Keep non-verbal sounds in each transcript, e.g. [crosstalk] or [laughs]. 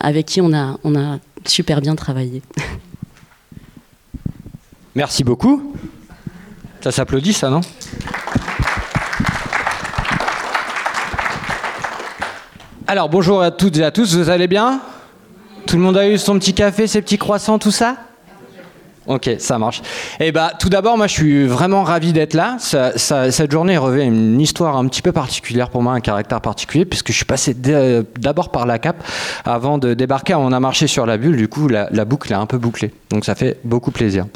avec qui on a, super bien travaillé. Merci beaucoup. Ça s'applaudit, ça, non? Alors, bonjour à toutes et à tous, vous allez bien? Tout le monde a eu son petit café, ses petits croissants, tout ça? Ok, ça marche. Eh bah, tout d'abord, moi, je suis vraiment ravi d'être là. cette journée revêt une histoire un petit peu particulière pour moi, un caractère particulier, puisque je suis passé d'abord par la cape avant de débarquer. On a marché sur la bulle, du coup, la, boucle est un peu bouclée. Donc, ça fait beaucoup plaisir.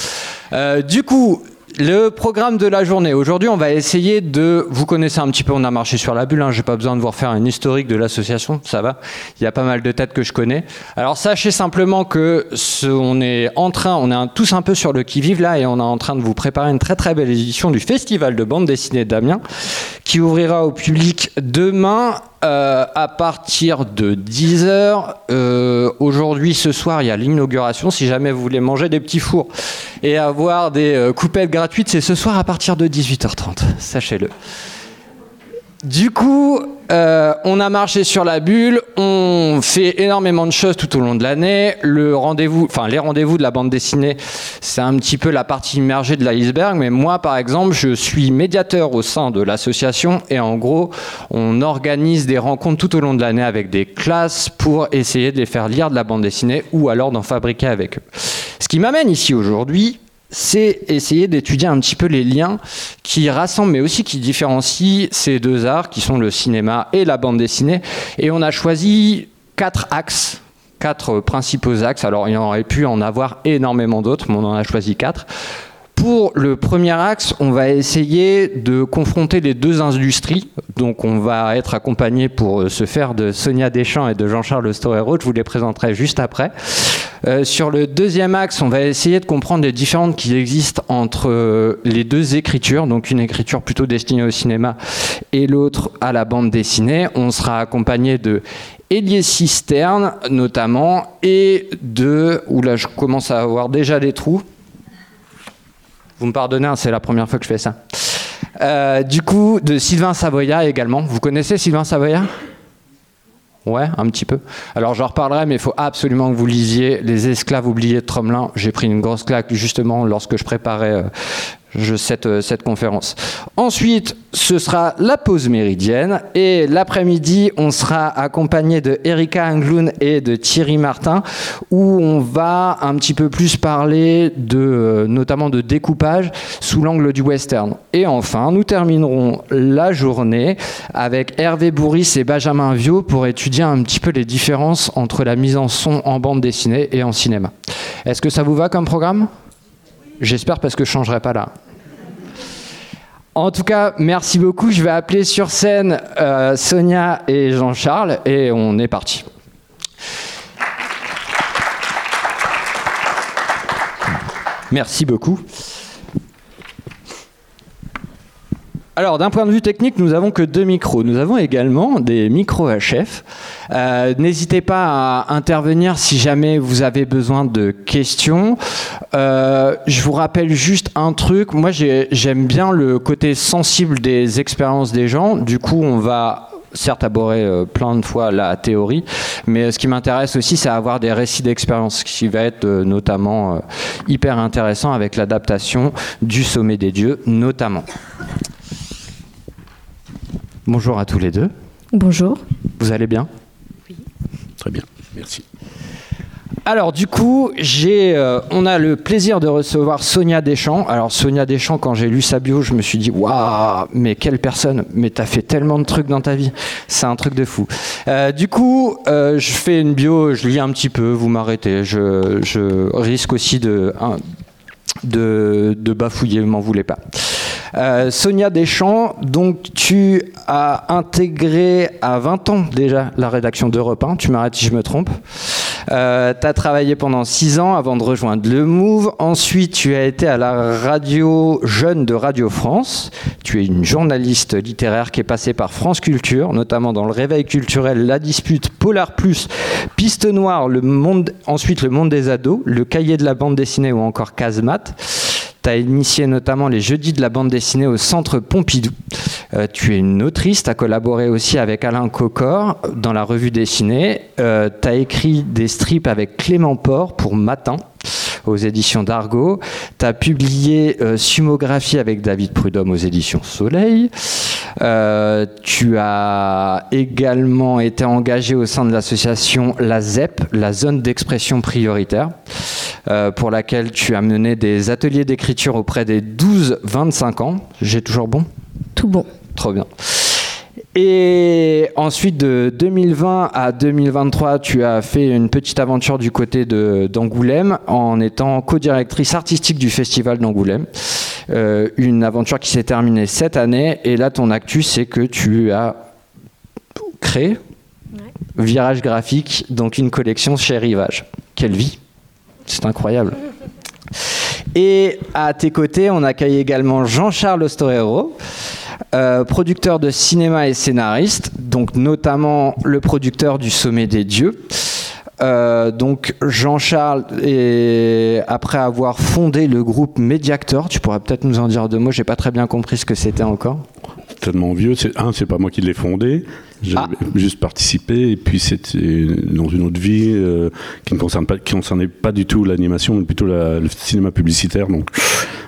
Euh, du coup, le programme de la journée. Aujourd'hui, on va essayer de. Vous connaissez un petit peu, on a marché sur la bulle. Hein, J'ai pas besoin de vous refaire un historique de l'association, ça va. Il y a pas mal de têtes que je connais. Alors sachez simplement que ce, on est en train, on est tous un peu sur le qui vive là, et on est en train de vous préparer une très très belle édition du Festival de bande dessinée d'Amiens, qui ouvrira au public demain euh, à partir de 10h. Euh, aujourd'hui, ce soir, il y a l'inauguration. Si jamais vous voulez manger des petits fours et avoir des euh, coupettes gratuites, c'est ce soir à partir de 18h30. Sachez-le. Du coup, euh, on a marché sur la bulle, on fait énormément de choses tout au long de l'année. Le rendez-vous, enfin les rendez-vous de la bande dessinée, c'est un petit peu la partie immergée de l'iceberg. Mais moi, par exemple, je suis médiateur au sein de l'association et en gros, on organise des rencontres tout au long de l'année avec des classes pour essayer de les faire lire de la bande dessinée ou alors d'en fabriquer avec eux. Ce qui m'amène ici aujourd'hui, c'est essayer d'étudier un petit peu les liens qui rassemblent, mais aussi qui différencient ces deux arts, qui sont le cinéma et la bande dessinée. Et on a choisi quatre axes, quatre principaux axes. Alors il aurait pu en avoir énormément d'autres, mais on en a choisi quatre. Pour le premier axe, on va essayer de confronter les deux industries. Donc on va être accompagné pour ce faire de Sonia Deschamps et de Jean-Charles Storero. Je vous les présenterai juste après. Euh, sur le deuxième axe, on va essayer de comprendre les différences qui existent entre euh, les deux écritures, donc une écriture plutôt destinée au cinéma et l'autre à la bande dessinée. On sera accompagné de Elie Cisterne notamment et de, là je commence à avoir déjà des trous. Vous me pardonnez, hein, c'est la première fois que je fais ça. Euh, du coup, de Sylvain Savoya également. Vous connaissez Sylvain Savoya? Ouais, un petit peu. Alors j'en reparlerai, mais il faut absolument que vous lisiez Les esclaves oubliés de Tromelin. J'ai pris une grosse claque justement lorsque je préparais euh, je, cette, euh, cette conférence. Ensuite, ce sera la pause méridienne et l'après-midi, on sera accompagné de Erika Angloun et de Thierry Martin où on va un petit peu plus parler de, euh, notamment de découpage sous l'angle du western. Et enfin, nous terminerons la journée avec Hervé Bourris et Benjamin Viau pour étudier un petit peu les différences entre la mise en son en bande dessinée et en cinéma. Est-ce que ça vous va comme programme? J'espère parce que je ne changerai pas là. En tout cas, merci beaucoup. Je vais appeler sur scène euh, Sonia et Jean-Charles et on est parti. Merci beaucoup. Alors, d'un point de vue technique, nous n'avons que deux micros. Nous avons également des micros HF. Euh, N'hésitez pas à intervenir si jamais vous avez besoin de questions. Euh, je vous rappelle juste un truc. Moi, j'aime bien le côté sensible des expériences des gens. Du coup, on va certes aborder euh, plein de fois la théorie, mais ce qui m'intéresse aussi, c'est avoir des récits d'expérience, ce qui va être notamment hyper intéressant avec l'adaptation du Sommet des Dieux, notamment. Bonjour à tous les deux. Bonjour. Vous allez bien Oui. Très bien, merci. Alors du coup, j'ai, euh, on a le plaisir de recevoir Sonia Deschamps. Alors Sonia Deschamps, quand j'ai lu sa bio, je me suis dit waouh, mais quelle personne Mais t'as fait tellement de trucs dans ta vie, c'est un truc de fou. Euh, du coup, euh, je fais une bio, je lis un petit peu, vous m'arrêtez. Je, je, risque aussi de, de, de bafouiller, m'en voulez pas. Euh, Sonia Deschamps, donc tu as intégré à 20 ans déjà la rédaction d'Europe 1, tu m'arrêtes si je me trompe. Euh, tu as travaillé pendant 6 ans avant de rejoindre le Move. Ensuite, tu as été à la radio jeune de Radio France. Tu es une journaliste littéraire qui est passée par France Culture, notamment dans le Réveil culturel, La Dispute, Polar Plus, Piste Noire, le monde, ensuite Le Monde des ados, Le Cahier de la bande dessinée ou encore Casemat. Tu as initié notamment les jeudis de la bande dessinée au Centre Pompidou. Euh, tu es une autrice, tu as collaboré aussi avec Alain Cocor dans la revue dessinée. Euh, tu écrit des strips avec Clément Port pour Matin aux éditions d'Argo. Tu as publié euh, Sumographie avec David Prudhomme aux éditions Soleil. Euh, tu as également été engagé au sein de l'association La ZEP, la zone d'expression prioritaire, euh, pour laquelle tu as mené des ateliers d'écriture auprès des 12-25 ans. J'ai toujours bon? Tout bon. Trop bien. Et ensuite, de 2020 à 2023, tu as fait une petite aventure du côté d'Angoulême en étant co-directrice artistique du festival d'Angoulême. Euh, une aventure qui s'est terminée cette année. Et là, ton actu, c'est que tu as créé Virage Graphique, donc une collection chez Rivage. Quelle vie C'est incroyable. [laughs] Et à tes côtés, on accueille également Jean-Charles Ostorero. Euh, producteur de cinéma et scénariste, donc notamment le producteur du Sommet des Dieux. Euh, donc Jean-Charles, après avoir fondé le groupe Mediactor, tu pourrais peut-être nous en dire deux mots, j'ai pas très bien compris ce que c'était encore. Tellement vieux, un, c'est pas moi qui l'ai fondé, j'ai ah. juste participé, et puis c'était dans une autre vie euh, qui ne concerne pas, qui concernait pas du tout l'animation, mais plutôt le cinéma publicitaire, donc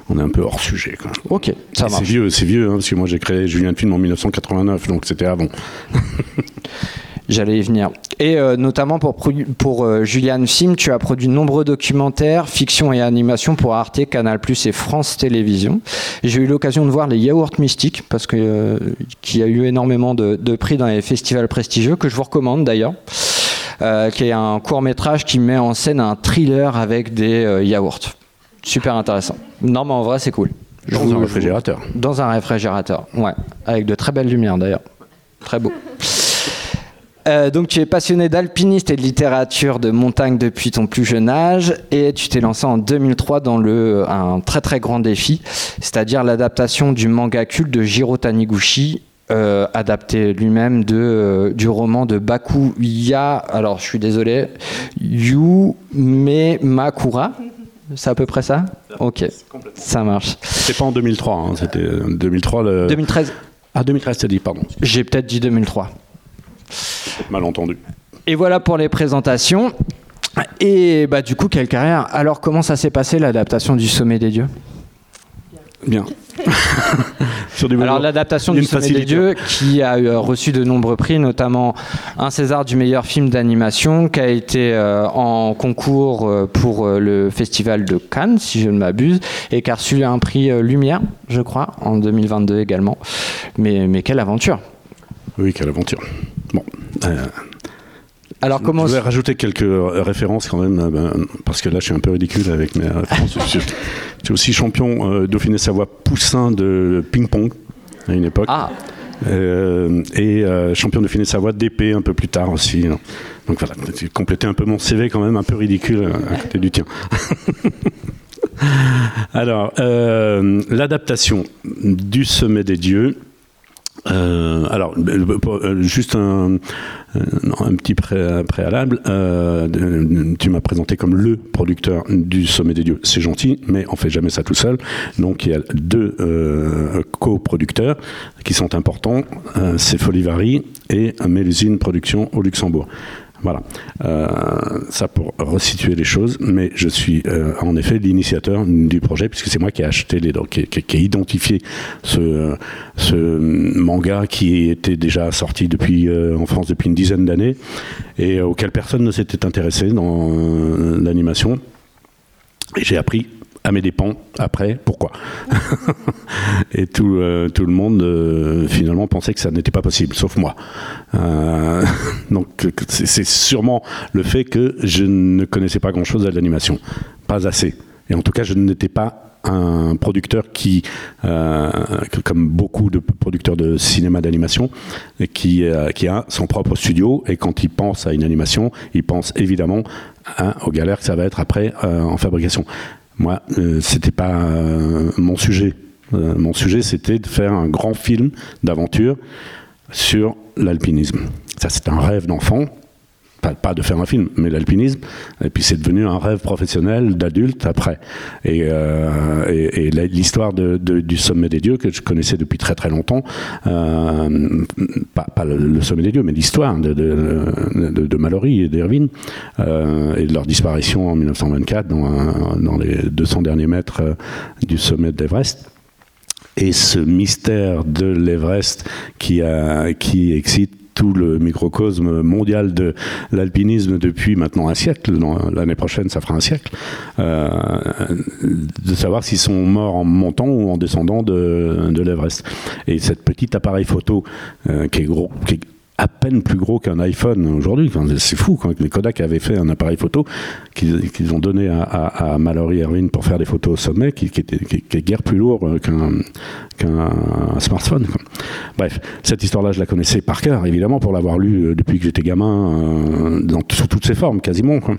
on est un peu hors sujet. Quoi. Ok, ça C'est vieux, c'est vieux, hein, parce que moi j'ai créé Julien Film en 1989, donc c'était avant. [laughs] J'allais y venir. Et euh, notamment pour, pour euh, Julian Film, tu as produit nombreux documentaires, fiction et animation pour Arte, Canal+, et France Télévisions. J'ai eu l'occasion de voir les Yaourts Mystiques, parce que euh, qui a eu énormément de, de, prix dans les festivals prestigieux, que je vous recommande d'ailleurs. qui est un court métrage qui met en scène un thriller avec des yaourts. Super intéressant. Non, mais en vrai, c'est cool. Dans un réfrigérateur. Dans un réfrigérateur, ouais. Avec de très belles lumières d'ailleurs. Très beau. Euh, donc tu es passionné d'alpinisme et de littérature de montagne depuis ton plus jeune âge et tu t'es lancé en 2003 dans le, un très très grand défi, c'est-à-dire l'adaptation du manga culte de Jiro Taniguchi, euh, adapté lui-même de, euh, du roman de Baku Ya, alors je suis désolé, Yume Makura. C'est à peu près ça? Ok, ça marche. C'est pas en 2003, hein, c'était 2003. Le... 2013. Ah, 2013, t'as dit, pardon. J'ai peut-être dit 2003. Mal entendu. Et voilà pour les présentations. Et bah, du coup, quelle carrière? Alors, comment ça s'est passé l'adaptation du Sommet des Dieux? Bien. [laughs] Alors l'adaptation du Sommet des Dieux qui a euh, reçu de nombreux prix, notamment un César du meilleur film d'animation qui a été euh, en concours euh, pour le festival de Cannes, si je ne m'abuse, et qui a reçu un prix Lumière, je crois, en 2022 également. Mais, mais quelle aventure Oui, quelle aventure. Bon. Alors comment Je vais rajouter quelques références quand même, ben, parce que là je suis un peu ridicule avec mes références. [laughs] J'étais aussi champion euh, Dauphiné Savoie Poussin de ping-pong à une époque. Ah. Euh, et euh, champion Dauphiné Savoie d'épée un peu plus tard aussi. Donc voilà, j'ai complété un peu mon CV quand même un peu ridicule à côté du tien. [laughs] Alors, l'adaptation du Sommet des Dieux, euh, alors, euh, euh, juste un, un petit préalable. tu m'as présenté comme le producteur du Sommet des Dieux. C'est gentil, mais on fait jamais ça tout seul. Donc, il y a deux coproducteurs qui sont importants. c'est Folivari et Mélusine Production au Luxembourg. Voilà. Euh, ça pour resituer les choses, mais je suis euh, en effet l'initiateur du projet, puisque c'est moi qui ai acheté les qui, ai identifié ce, ce, manga qui était déjà sorti depuis, euh, en France depuis une dizaine d'années et auquel personne ne s'était intéressé dans l'animation. Et j'ai appris à mes dépens après pourquoi? [laughs] et tout, euh, tout le monde euh, finalement pensait que ça n'était pas possible, sauf moi. Euh, [laughs] donc c'est sûrement le fait que je ne connaissais pas grand-chose à l'animation, pas assez. Et en tout cas, je n'étais pas un producteur qui, comme beaucoup de producteurs de cinéma d'animation, qui, qui a son propre studio et quand il pense à une animation, il pense évidemment aux galères que ça va être après en fabrication. Moi, euh, c'était pas euh, mon sujet. Euh, mon sujet, c'était de faire un grand film d'aventure sur l'alpinisme. Ça, c'est un rêve d'enfant. Pas, de faire un film, mais l'alpinisme. Et puis c'est devenu un rêve professionnel d'adulte après. Et, euh, l'histoire du sommet des dieux que je connaissais depuis très très longtemps, euh, pas, le, sommet des dieux, mais l'histoire de, Mallory et d'Irvine euh, et de leur disparition en 1924 dans, les 200 derniers mètres du sommet d'Everest et ce mystère de l'Everest qui excite tout le microcosme mondial de l'alpinisme depuis maintenant un siècle. L'année prochaine, ça fera un siècle. Euh, de savoir s'ils sont morts en montant ou en descendant de, l'Everest. Et cette petite appareil photo euh, qui est gros, qui à peine plus gros qu'un iPhone aujourd'hui. c'est fou quand les Kodak avaient fait un appareil photo qu'ils ont donné à, à, Mallory Erwin pour faire des photos au sommet, qui, était, est guère plus lourd qu'un smartphone. Bref, cette histoire-là, je la connaissais par cœur, évidemment, pour l'avoir lu euh, depuis que j'étais gamin, euh, sous toutes ses formes, quasiment. Quoi.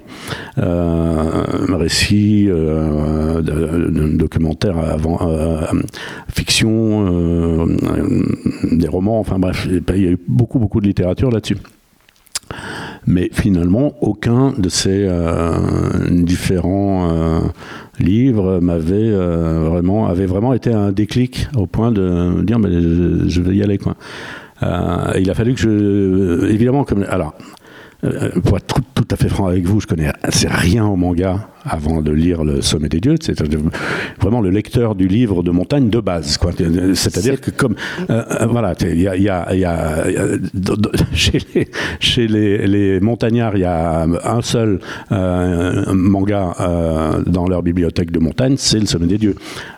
Euh, récit, euh, documentaire avant, fiction, des romans, enfin bref, il y a eu beaucoup, beaucoup de littérature là-dessus. Mais finalement, aucun de ces euh, différents euh, livres m'avait euh, vraiment, avait vraiment été un déclic au point de dire mais je, vais y aller il a fallu que je, évidemment comme alors pour être tout, à fait franc avec vous, je connais rien au manga avant de lire Le Sommet des Dieux. C'est vraiment le lecteur du livre de montagne de base. C'est-à-dire que comme euh, euh, voilà, il y a, y a, y a [laughs] chez, les, chez les, les, montagnards, il y a un seul euh, manga dans leur bibliothèque de montagne, c'est Le Sommet des Dieux.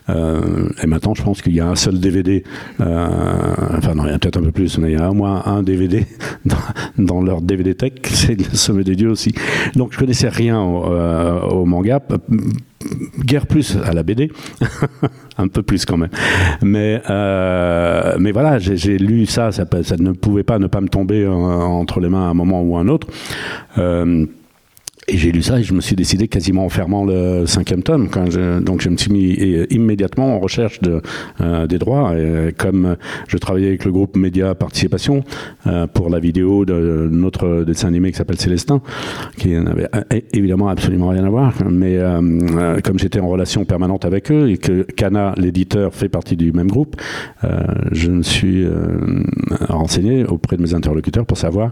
et maintenant, je pense qu'il y a un seul DVD. enfin, non, il y a peut-être un peu plus, mais il y a au moins un DVD [laughs] dans, dans leur DVD tech, c'est Le Sommet des Dieux aussi. Donc, je connaissais rien au, au manga manga, guère plus à la BD, [laughs] un peu plus quand même. Mais, euh, mais voilà, j'ai lu ça, ça, ne pouvait pas ne pas me tomber euh, entre les mains à un moment ou à un autre. Euh, et j'ai lu ça et je me suis décidé quasiment en fermant le cinquième tome. Donc je me suis mis immédiatement en recherche euh, des droits. Et comme je travaillais avec le groupe Média Participation euh, pour la vidéo de notre dessin animé qui s'appelle Célestin, qui n'avait évidemment absolument rien à voir, mais euh, comme j'étais en relation permanente avec eux et que Cana, l'éditeur, fait partie du même groupe, je me suis renseigné auprès de mes interlocuteurs pour savoir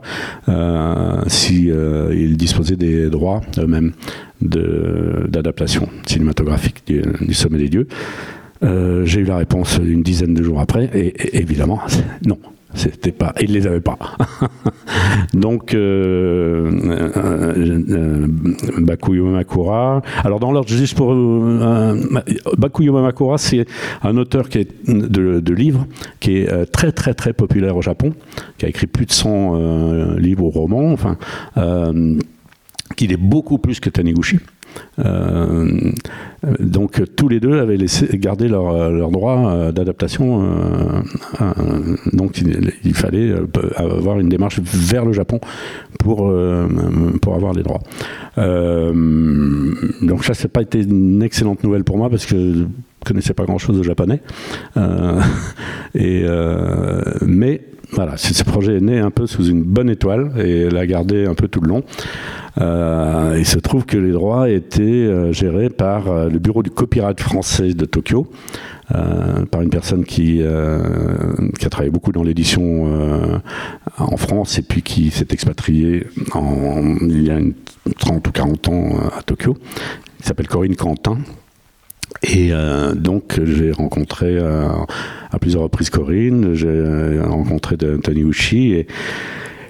si ils disposaient des droits eux-mêmes d'adaptation cinématographique du, Sommet des Dieux. Euh, j'ai eu la réponse une dizaine de jours après, et, évidemment, [laughs] non, c'était pas, ils les avaient pas. [laughs] Donc, euh, euh, Bakuyo Makura. Alors, dans l'ordre, juste pour euh, Bakuyo Makura, c'est un auteur qui est de, de, livres qui est très très très populaire au Japon, qui a écrit plus de 100 livres ou romans. Enfin qu'il est beaucoup plus que Taniguchi. Euh, donc tous les deux avaient garder leur, leur droit euh, d'adaptation. Euh, donc il, fallait avoir une démarche vers le Japon pour, avoir les droits. donc ça, n'a pas été une excellente nouvelle pour moi parce que connaissais pas grand-chose de japonais. [laughs] et, mais voilà, ce projet est né un peu sous une bonne étoile et l'a gardé un peu tout le long. Euh, il se trouve que les droits étaient euh, gérés par euh, le bureau du copyright français de Tokyo, par une personne qui, qui a travaillé beaucoup dans l'édition en France et puis qui s'est expatriée il y a une 30 ou 40 ans à Tokyo. Il s'appelle Corinne Quentin. Et donc j'ai rencontré à plusieurs reprises Corinne, j'ai rencontré Tony Uchi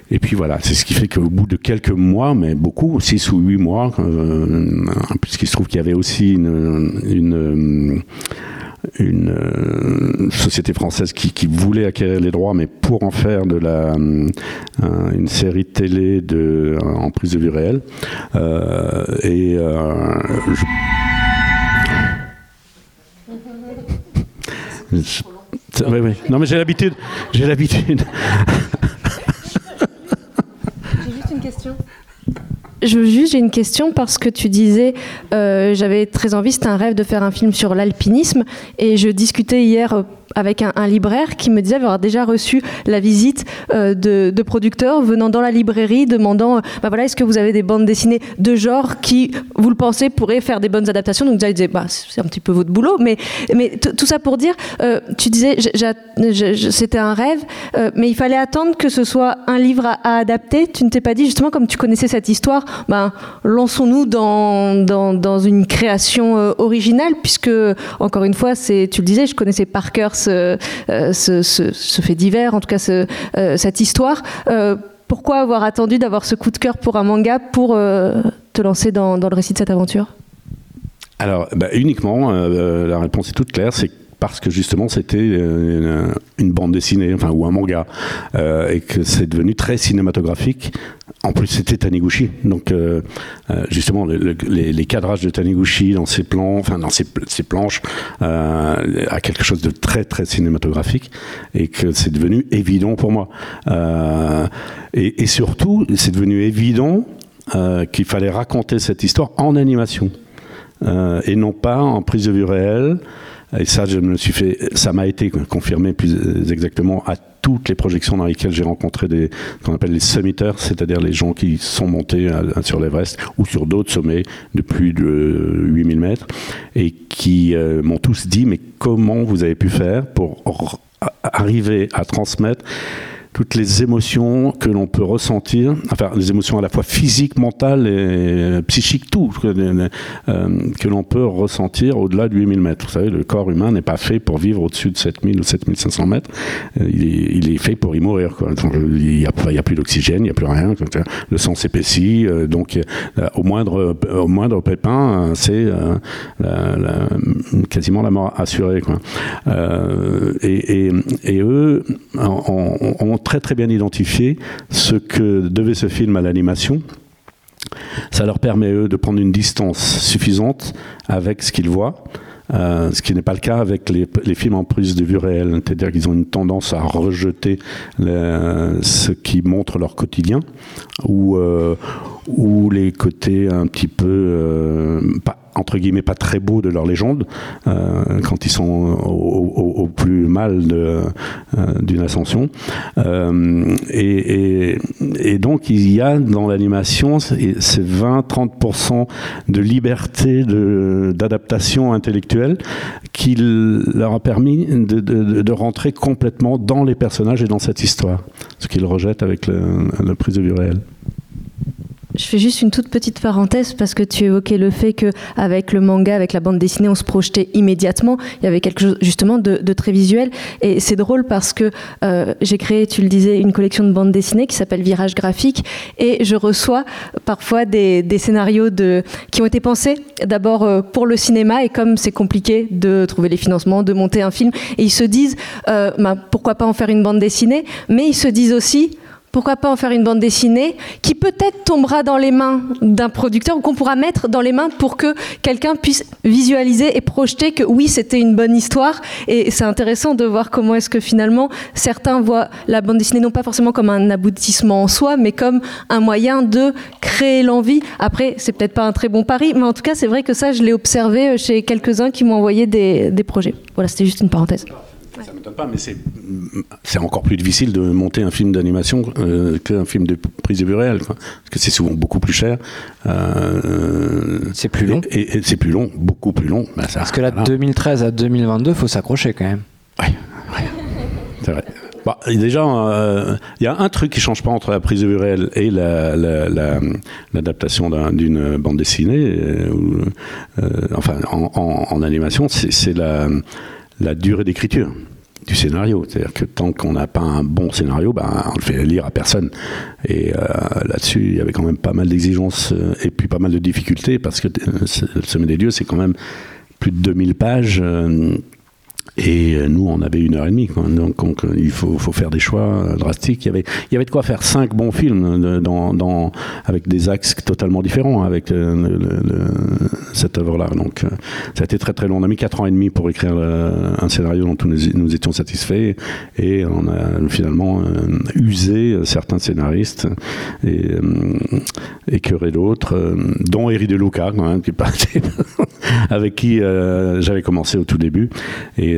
et puis voilà, c'est ce qui fait qu'au bout de quelques mois, mais beaucoup, 6 ou 8 mois, euh, puisqu'il se trouve qu'il y avait aussi une, une, euh, société française qui, voulait acquérir les droits, mais pour en faire de la, euh, une série télé de, en prise de vue réelle. Euh. Oui, oui. Non, mais j'ai l'habitude. J'ai l'habitude. je juste j'ai une question parce que tu disais euh, j'avais très envie, c'était un rêve de faire un film sur l'alpinisme et je discutais hier euh, avec un, libraire qui me disait avoir déjà reçu la visite euh, de, producteurs venant dans la librairie demandant bah voilà est-ce que vous avez des bandes dessinées de genre qui vous le pensez pourraient faire des bonnes adaptations? Donc déjà il disait bah c'est un petit peu votre boulot mais mais tout ça pour dire tu disais c'était un rêve mais il fallait attendre que ce soit un livre à adapter. Tu ne t'es pas dit justement comme tu connaissais cette histoire ben, lançons-nous dans, dans, une création euh, originale, puisque, encore une fois, tu le disais, je connaissais par cœur ce, euh, ce, fait divers, en tout cas euh, cette histoire. pourquoi avoir attendu d'avoir ce coup de cœur pour un manga pour te lancer dans, le récit de cette aventure? Alors, bah, uniquement, la réponse est toute claire, c'est parce que justement c'était une, bande dessinée, enfin ou un manga, euh, et que c'est devenu très cinématographique. En plus, c'était Taniguchi, donc euh, euh, justement les, cadrages de Taniguchi dans ses plans, enfin dans ses, planches, a quelque chose de très très cinématographique, et que c'est devenu évident pour moi. Et, et, surtout, c'est devenu évident qu'il fallait raconter cette histoire en animation. et non pas en prise de vue réelle, et ça, je me suis fait, ça m'a été confirmé plus exactement à toutes les projections dans lesquelles j'ai rencontré des, qu'on appelle les summiters, c'est-à-dire les gens qui sont montés sur l'Everest ou sur d'autres sommets de plus de 8000 mètres et qui euh, m'ont tous dit, mais comment vous avez pu faire pour arriver à transmettre toutes les émotions que l'on peut ressentir, enfin les émotions à la fois physiques, mentales et psychiques, tout, euh, que l'on peut ressentir au-delà de 8000 mètres. Vous savez, le corps humain n'est pas fait pour vivre au-dessus de 7000 ou 7500 mètres. Euh, il est, fait pour y mourir. Quoi. il n'y a, a, plus d'oxygène, il n'y a plus rien. Le sang s'épaissit. Euh, donc, au moindre, au moindre pépin, c'est quasiment la mort assurée. Quoi. Et, eux ont très très bien identifié ce que devait ce film à l'animation. Ça leur permet, eux, de prendre une distance suffisante avec ce qu'ils voient. Euh, ce qui n'est pas le cas avec les, films en prise de vue réelle, c'est-à-dire qu'ils ont une tendance à rejeter ce qui montre leur quotidien ou, euh, ou les côtés un petit peu euh, entre guillemets pas très beaux de leur légende euh, quand ils sont au, plus mal euh, d'une ascension. Et, donc il y a dans l'animation ces 20-30% de liberté d'adaptation intellectuelle qui leur a permis de, rentrer complètement dans les personnages et dans cette histoire. Ce qu'ils rejettent avec le, la prise de vue réelle je fais juste une toute petite parenthèse parce que tu évoquais le fait que avec le manga, avec la bande dessinée, on se projetait immédiatement. Il y avait quelque chose justement de, très visuel. Et c'est drôle parce que euh, j'ai créé, tu le disais, une collection de bandes dessinées qui s'appelle Virage graphique. Et je reçois parfois des, scénarios qui ont été pensés d'abord euh, pour le cinéma. Et comme c'est compliqué de trouver les financements, de monter un film et ils se disent euh, bah, pourquoi pas en faire une bande dessinée, mais ils se disent aussi pourquoi pas en faire une bande dessinée qui peut-être tombera dans les mains d'un producteur ou qu'on pourra mettre dans les mains pour que quelqu'un puisse visualiser et projeter que oui, c'était une bonne histoire. Et c'est intéressant de voir comment est-ce que finalement certains voient la bande dessinée non pas forcément comme un aboutissement en soi, mais comme un moyen de créer l'envie. Après, c'est peut-être pas un très bon pari, mais en tout cas, c'est vrai que ça, je l'ai observé chez quelques-uns qui m'ont envoyé des, des projets. Voilà, c'était juste une parenthèse. Ça ne m'étonne pas, mais c'est encore plus difficile de monter un film d'animation euh, qu'un film de prise de vue réelle. Parce que c'est souvent beaucoup plus cher. Euh, c'est plus long. Et, c'est plus long, beaucoup plus long. Bah, parce que là, de 2013 à 2022, il faut s'accrocher quand même. Oui, c'est vrai. Bah, déjà, euh, il y a un truc qui change pas entre la prise de vue réelle et l'adaptation d'une bande dessinée, enfin en, en animation, c'est la la durée d'écriture du scénario. C'est-à-dire que tant qu'on n'a pas un bon scénario, ben, on le fait lire à personne. Et euh, là-dessus, il y avait quand même pas mal d'exigences euh, et puis pas mal de difficultés parce que euh, le Sommet des Dieux, c'est quand même plus de 2000 pages. Et euh, nous, on avait une heure et demie. Donc, euh, il faut, faire des choix drastiques. Il y avait, de quoi faire cinq bons films avec des axes totalement différents avec le, cette œuvre-là. Donc, ça a été très très long. On a mis quatre ans et demi pour écrire un scénario dont nous, étions satisfaits. Et on a finalement usé certains scénaristes et écœuré d'autres, dont Eri De Luca, même, qui [laughs] avec qui j'avais commencé au tout début.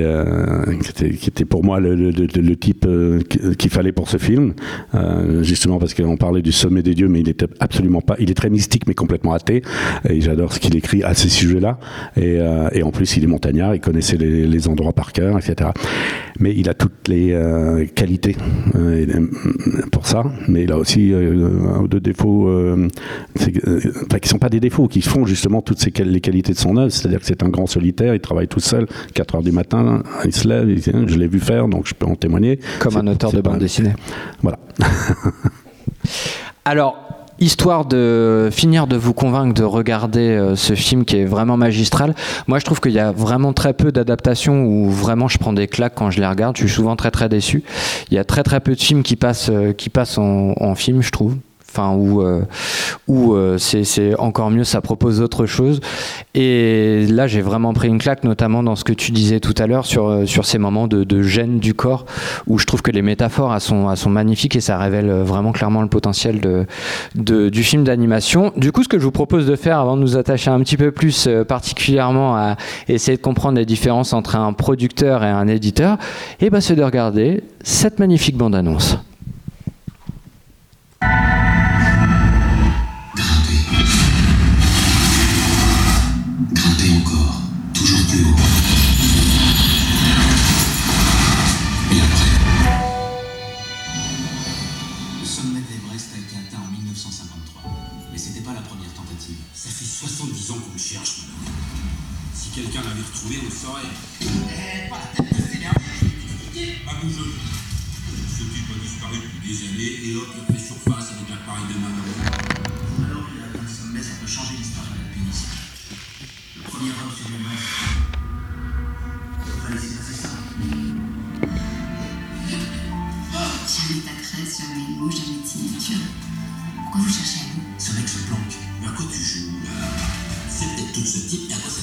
Euh, qui, était, pour moi le, type euh, qu'il fallait pour ce film, euh, justement parce qu'on parlait du sommet des dieux, mais il était absolument pas. Il est très mystique, mais complètement athée. Et j'adore ce qu'il écrit à ces sujets-là. Et, en plus, il est montagnard, il connaissait les, endroits par cœur, etc. Mais il a toutes les qualités pour ça. Mais il a aussi un ou deux défauts, enfin, qui sont pas des défauts, qui font justement toutes les qualités de son œuvre. C'est-à-dire que c'est un grand solitaire, il travaille tout seul, 4 heures du matin, il se lève, je l'ai vu faire, donc je peux en témoigner. Comme un auteur de bande dessinée. Voilà. [laughs] Alors, histoire de finir de vous convaincre de regarder euh, ce film qui est vraiment magistral, moi je trouve qu'il y a vraiment très peu d'adaptations où vraiment je prends des claques quand je les regarde. Je suis souvent très très déçu. Il y a très très peu de films qui passent, euh, qui passent en film, je trouve enfin où, euh, euh, c'est encore mieux, ça propose autre chose. Et là, j'ai vraiment pris une claque, notamment dans ce que tu disais tout à l'heure sur, euh, sur ces moments de, de, gêne du corps, où je trouve que les métaphores sont magnifiques et ça révèle vraiment clairement le potentiel de, de du film d'animation. Du coup, ce que je vous propose de faire avant de nous attacher un petit peu plus particulièrement à essayer de comprendre les différences entre un producteur et un éditeur, et eh ben, c'est de regarder cette magnifique bande-annonce. On va laisser passer ça. Jamais Pâqueresse, jamais Elmo. Pourquoi vous cherchez à nous? Ce mec se planque. Mais à quoi tu joues? C'est peut-être tout ce type, mais à quoi ça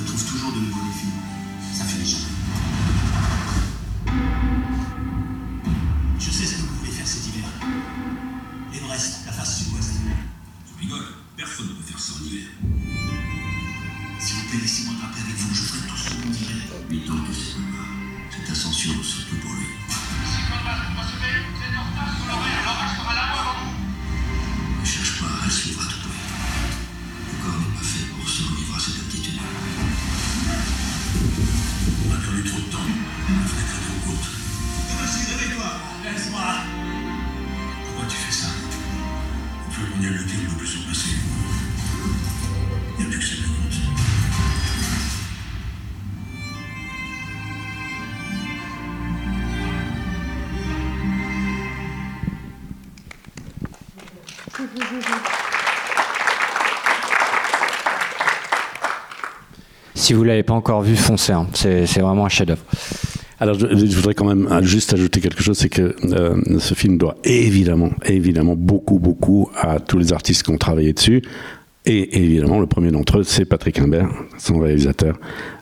te trouve toujours de nouveaux défis. Ça fait jamais. Si vous l'avez pas encore vu, foncez. Hein. C'est vraiment un chef-d'œuvre. Alors, je, voudrais quand même juste ajouter quelque chose, c'est que euh, ce film doit évidemment, évidemment, beaucoup, beaucoup à tous les artistes qui ont travaillé dessus. Et évidemment, le premier d'entre eux, c'est Patrick Imbert, son réalisateur,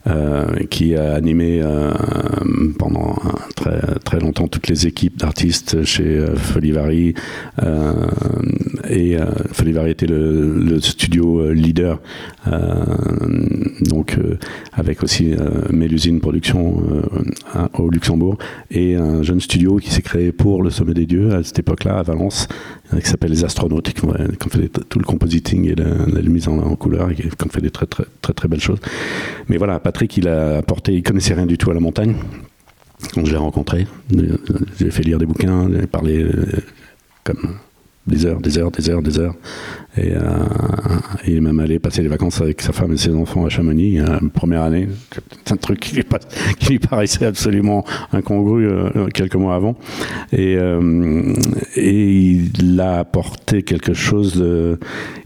euh, qui a animé euh, pendant très, très longtemps toutes les équipes d'artistes chez Folivari. Euh, et euh, Folivari était le, le studio leader, donc avec aussi Mélusine Production au Luxembourg, et un jeune studio qui s'est créé pour le Sommet des Dieux à cette époque-là, à Valence, qui s'appelle Les Astronautes, qui ont, fait tout le compositing et la, mise en, couleur, et qui ont fait des très très très, très belles choses. Mais voilà, Patrick, il a apporté, il connaissait rien du tout à la montagne. Quand je l'ai rencontré, j'ai fait lire des bouquins, j'ai parlé euh, comme des heures, des heures, des heures, des heures. Et, euh, il est même allé passer les vacances avec sa femme et ses enfants à Chamonix, la première année. C'est un truc qui lui, paraissait absolument incongru euh, quelques mois avant. Et, euh, il a apporté quelque chose de...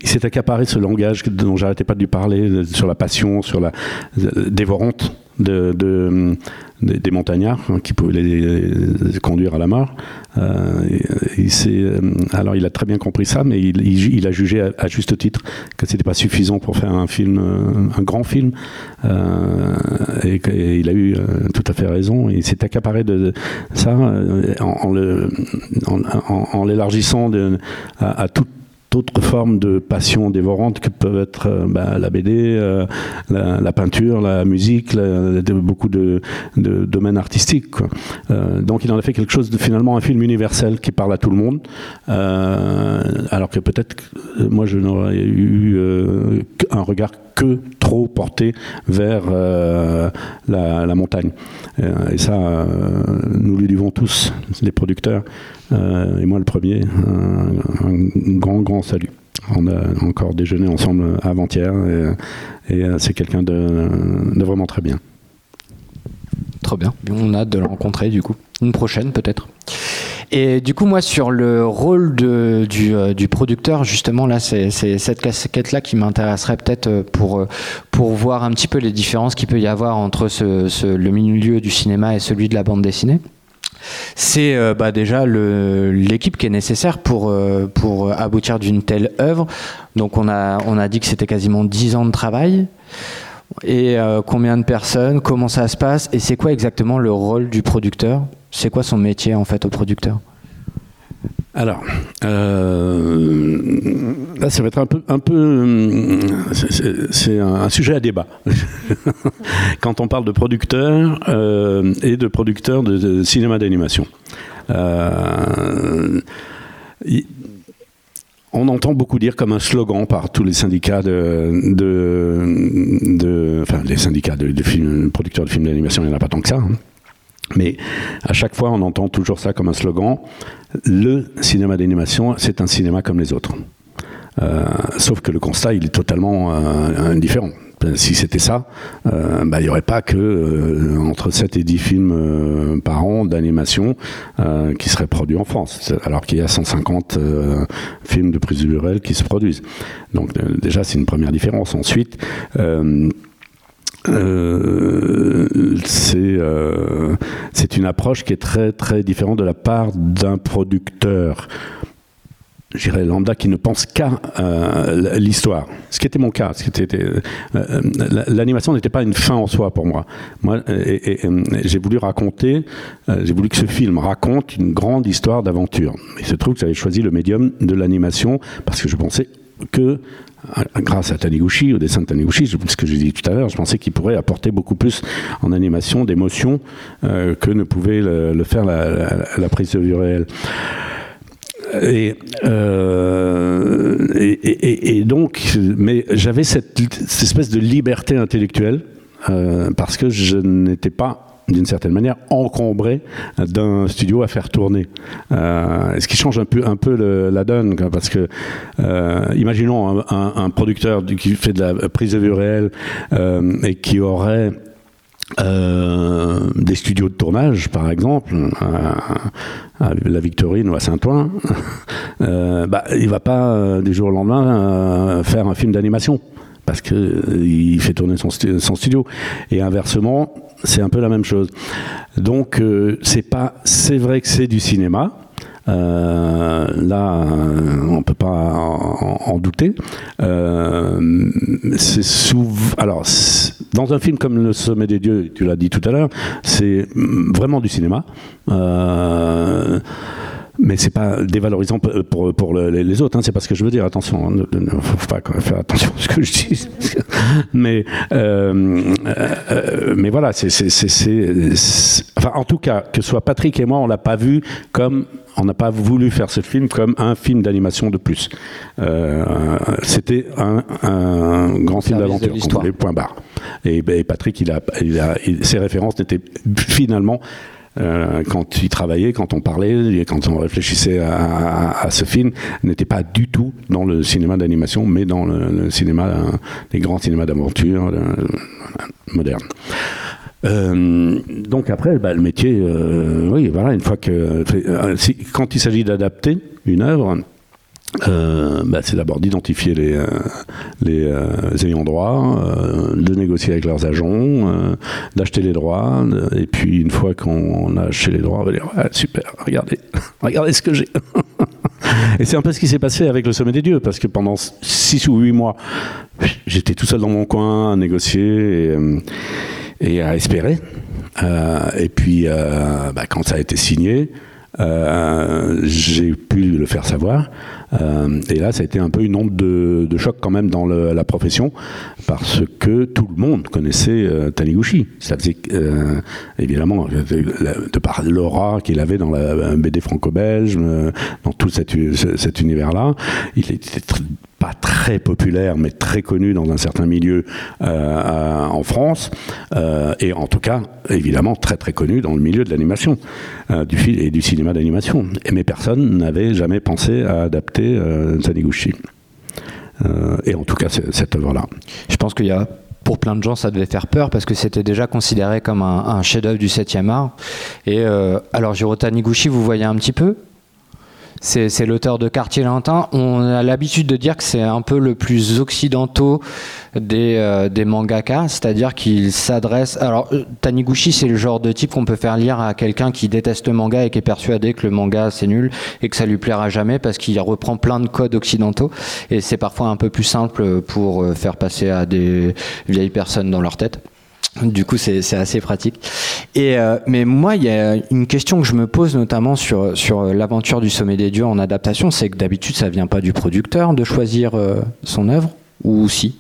Il s'est accaparé ce langage dont j'arrêtais pas de lui parler, sur la passion, sur la dévorante de des, montagnards hein, qui pouvaient les, conduire à la mort. Euh, euh, alors il a très bien compris ça, mais il, a jugé à, juste titre que c'était pas suffisant pour faire un film, euh, un grand film. Et, il a eu tout à fait raison. Il s'est accaparé de, ça en, l'élargissant à toute d'autres formes de passion dévorante que peuvent être euh, bah, la BD, euh, la, peinture, la musique, beaucoup de, domaines artistiques. Euh, donc il en a fait quelque chose de finalement un film universel qui parle à tout le monde, alors que peut-être moi je n'aurais eu un regard que trop porté vers la, montagne. et ça, nous lui devons tous, les producteurs. Euh, et moi le premier, un, grand, grand salut. On a encore déjeuné ensemble avant-hier et, et c'est quelqu'un de, vraiment très bien. Très bien. On a hâte de le rencontrer du coup. Une prochaine peut-être. Et du coup, moi, sur le rôle euh, du, producteur, justement, là, c'est cette casquette-là qui m'intéresserait peut-être pour, pour voir un petit peu les différences qu'il peut y avoir entre le milieu du cinéma et celui de la bande dessinée c'est euh, bah, déjà l'équipe qui est nécessaire pour, euh, pour aboutir d'une telle œuvre. Donc on a, on a dit que c'était quasiment 10 ans de travail. Et euh, combien de personnes, comment ça se passe, et c'est quoi exactement le rôle du producteur? C'est quoi son métier en fait au producteur? Alors, euh, là, ça va être un peu, un peu, c'est un, sujet à débat. [laughs] Quand on parle de producteurs euh, et de producteurs de, cinéma d'animation, euh, on entend beaucoup dire comme un slogan par tous les syndicats de, de, enfin les syndicats de, producteurs de films d'animation, il n'y en a pas tant que ça. Hein. Mais à chaque fois, on entend toujours ça comme un slogan. Le cinéma d'animation, c'est un cinéma comme les autres. Euh, sauf que le constat, il est totalement euh, indifférent. Si c'était ça, euh, bah, il n'y aurait pas que euh, entre 7 et 10 films par an d'animation qui seraient produits en France, alors qu'il y a 150 films de prise qui se produisent. Donc déjà, c'est une première différence. Ensuite, euh, c'est euh, une approche qui est très très différente de la part d'un producteur j'irais lambda qui ne pense qu'à euh, l'histoire. Ce qui était mon cas. Euh, L'animation n'était pas une fin en soi pour moi. Moi, j'ai voulu raconter, euh, j'ai voulu que ce film raconte une grande histoire d'aventure. Il se trouve que j'avais choisi le médium de l'animation parce que je pensais que grâce à Taniguchi, au dessin de Taniguchi, ce que j'ai dit tout à l'heure, je pensais qu'il pourrait apporter beaucoup plus en animation d'émotion euh, que ne pouvait le, faire la, prise de vue réelle. Et, euh, donc, mais j'avais cette, cette, espèce de liberté intellectuelle euh, parce que je n'étais pas d'une certaine manière encombré d'un studio à faire tourner. Euh, ce qui change un peu, la donne, parce que euh, imaginons un, producteur qui fait de la prise de vue réelle euh, et qui aurait euh, des studios de tournage, par exemple, à, la Victorine ou à Saint-Ouen, [laughs] euh, bah, il va pas euh, du jour au lendemain faire un film d'animation parce que il fait tourner son studio. Et inversement, c'est un peu la même chose. Donc euh, c'est pas, c'est vrai que c'est du cinéma. Euh, là, on peut pas en, douter. Euh, c'est souvent, alors dans un film comme Le Sommet des Dieux, tu l'as dit tout à l'heure, c'est vraiment du cinéma. Euh, mais c'est pas dévalorisant pour, pour le, les autres, hein, c'est pas ce que je veux dire. Attention, ne, ne faut pas faire attention à ce que je dis. [laughs] mais euh, euh, mais voilà, c'est enfin en tout cas que ce soit Patrick et moi, on l'a pas vu comme on n'a pas voulu faire ce film comme un film d'animation de plus. Euh, C'était un, un, grand film d'aventure, point barre. Et, et, Patrick, il a, il a, il, ses références n'étaient finalement euh, quand il travaillait, quand on parlait, quand on réfléchissait à, ce film, n'était pas du tout dans le cinéma d'animation, mais dans le, cinéma, les grands cinémas d'aventure modernes. Euh, donc après, bah, le métier, euh, oui, voilà, une fois que, euh, quand il s'agit d'adapter une œuvre, euh, bah, c'est d'abord d'identifier les, euh, les euh, ayants droit, de négocier avec leurs agents, d'acheter les droits, et puis une fois qu'on a acheté les droits, on va dire Ouais, super, regardez, [laughs] regardez ce que j'ai. [laughs] et c'est un peu ce qui s'est passé avec le Sommet des Dieux, parce que pendant 6 ou 8 mois, j'étais tout seul dans mon coin à négocier et, à espérer. Et puis, bah, quand ça a été signé, j'ai pu le faire savoir. Euh, et là, ça a été un peu une onde de, choc quand même dans la profession, parce que tout le monde connaissait euh, Taniguchi. Ça faisait euh, évidemment de, par l'aura qu'il avait dans la BD franco-belge, dans tout cet, univers-là. Il était tr- pas très populaire, mais très connu dans un certain milieu euh, en France, euh, et en tout cas, évidemment, très très connu dans le milieu de l'animation, euh, du et du cinéma d'animation. Mais personne n'avait jamais pensé à adapter Taniguchi. Et en tout cas, cette œuvre-là. Je pense qu'il y a pour plein de gens, ça devait faire peur parce que c'était déjà considéré comme un, chef-d'œuvre du 7e art. Et alors, Jiro Taniguchi, vous voyez un petit peu? C'est l'auteur de Quartier Lentin. On a l'habitude de dire que c'est un peu le plus occidentaux des, euh, des mangaka, c'est-à-dire qu'il s'adresse. Alors, euh, Taniguchi, c'est le genre de type qu'on peut faire lire à quelqu'un qui déteste le manga et qui est persuadé que le manga c'est nul et que ça lui plaira jamais parce qu'il reprend plein de codes occidentaux et c'est parfois un peu plus simple pour euh, faire passer à des vieilles personnes dans leur tête. Du coup, c'est assez pratique. Et euh, mais moi, il y a une question que je me pose notamment sur sur l'aventure du Sommet des Dieux en adaptation, c'est que d'habitude, ça vient pas du producteur de choisir euh, son œuvre, ou si?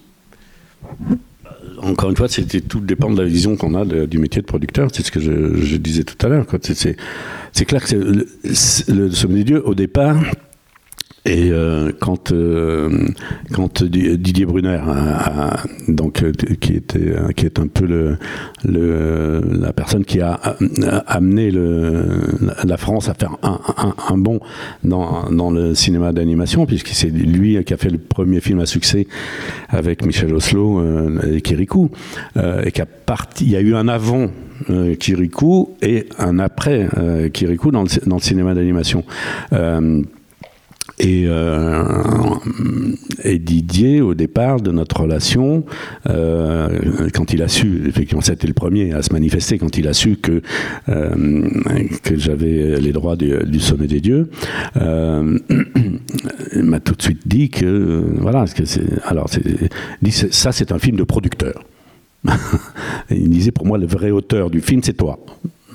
Encore une fois, c'était tout dépend de la vision qu'on a du métier de producteur. C'est ce que je, disais tout à l'heure. C'est- clair que le Sommet des Dieux, au départ, et euh, quand, euh, quand Di- Didier Brunner, donc, euh, qui, était, qui est un peu la personne qui a, amené la France à faire un, un, bond dans, le cinéma d'animation, puisque c'est lui qui a fait le premier film à succès avec Michel Oslo et Kirikou, et qui y a eu un avant euh, Kirikou et un après euh, Kirikou dans le, cinéma d'animation. Et, euh, et Didier, au départ de notre relation, euh, quand il a su, effectivement, c'était le premier à se manifester, quand il a su que, euh, que j'avais les droits du, sommet des dieux, il m'a tout de suite dit que, voilà, alors, dit, ça c'est un film de producteur. [laughs] Il disait, pour moi, le vrai auteur du film, c'est toi.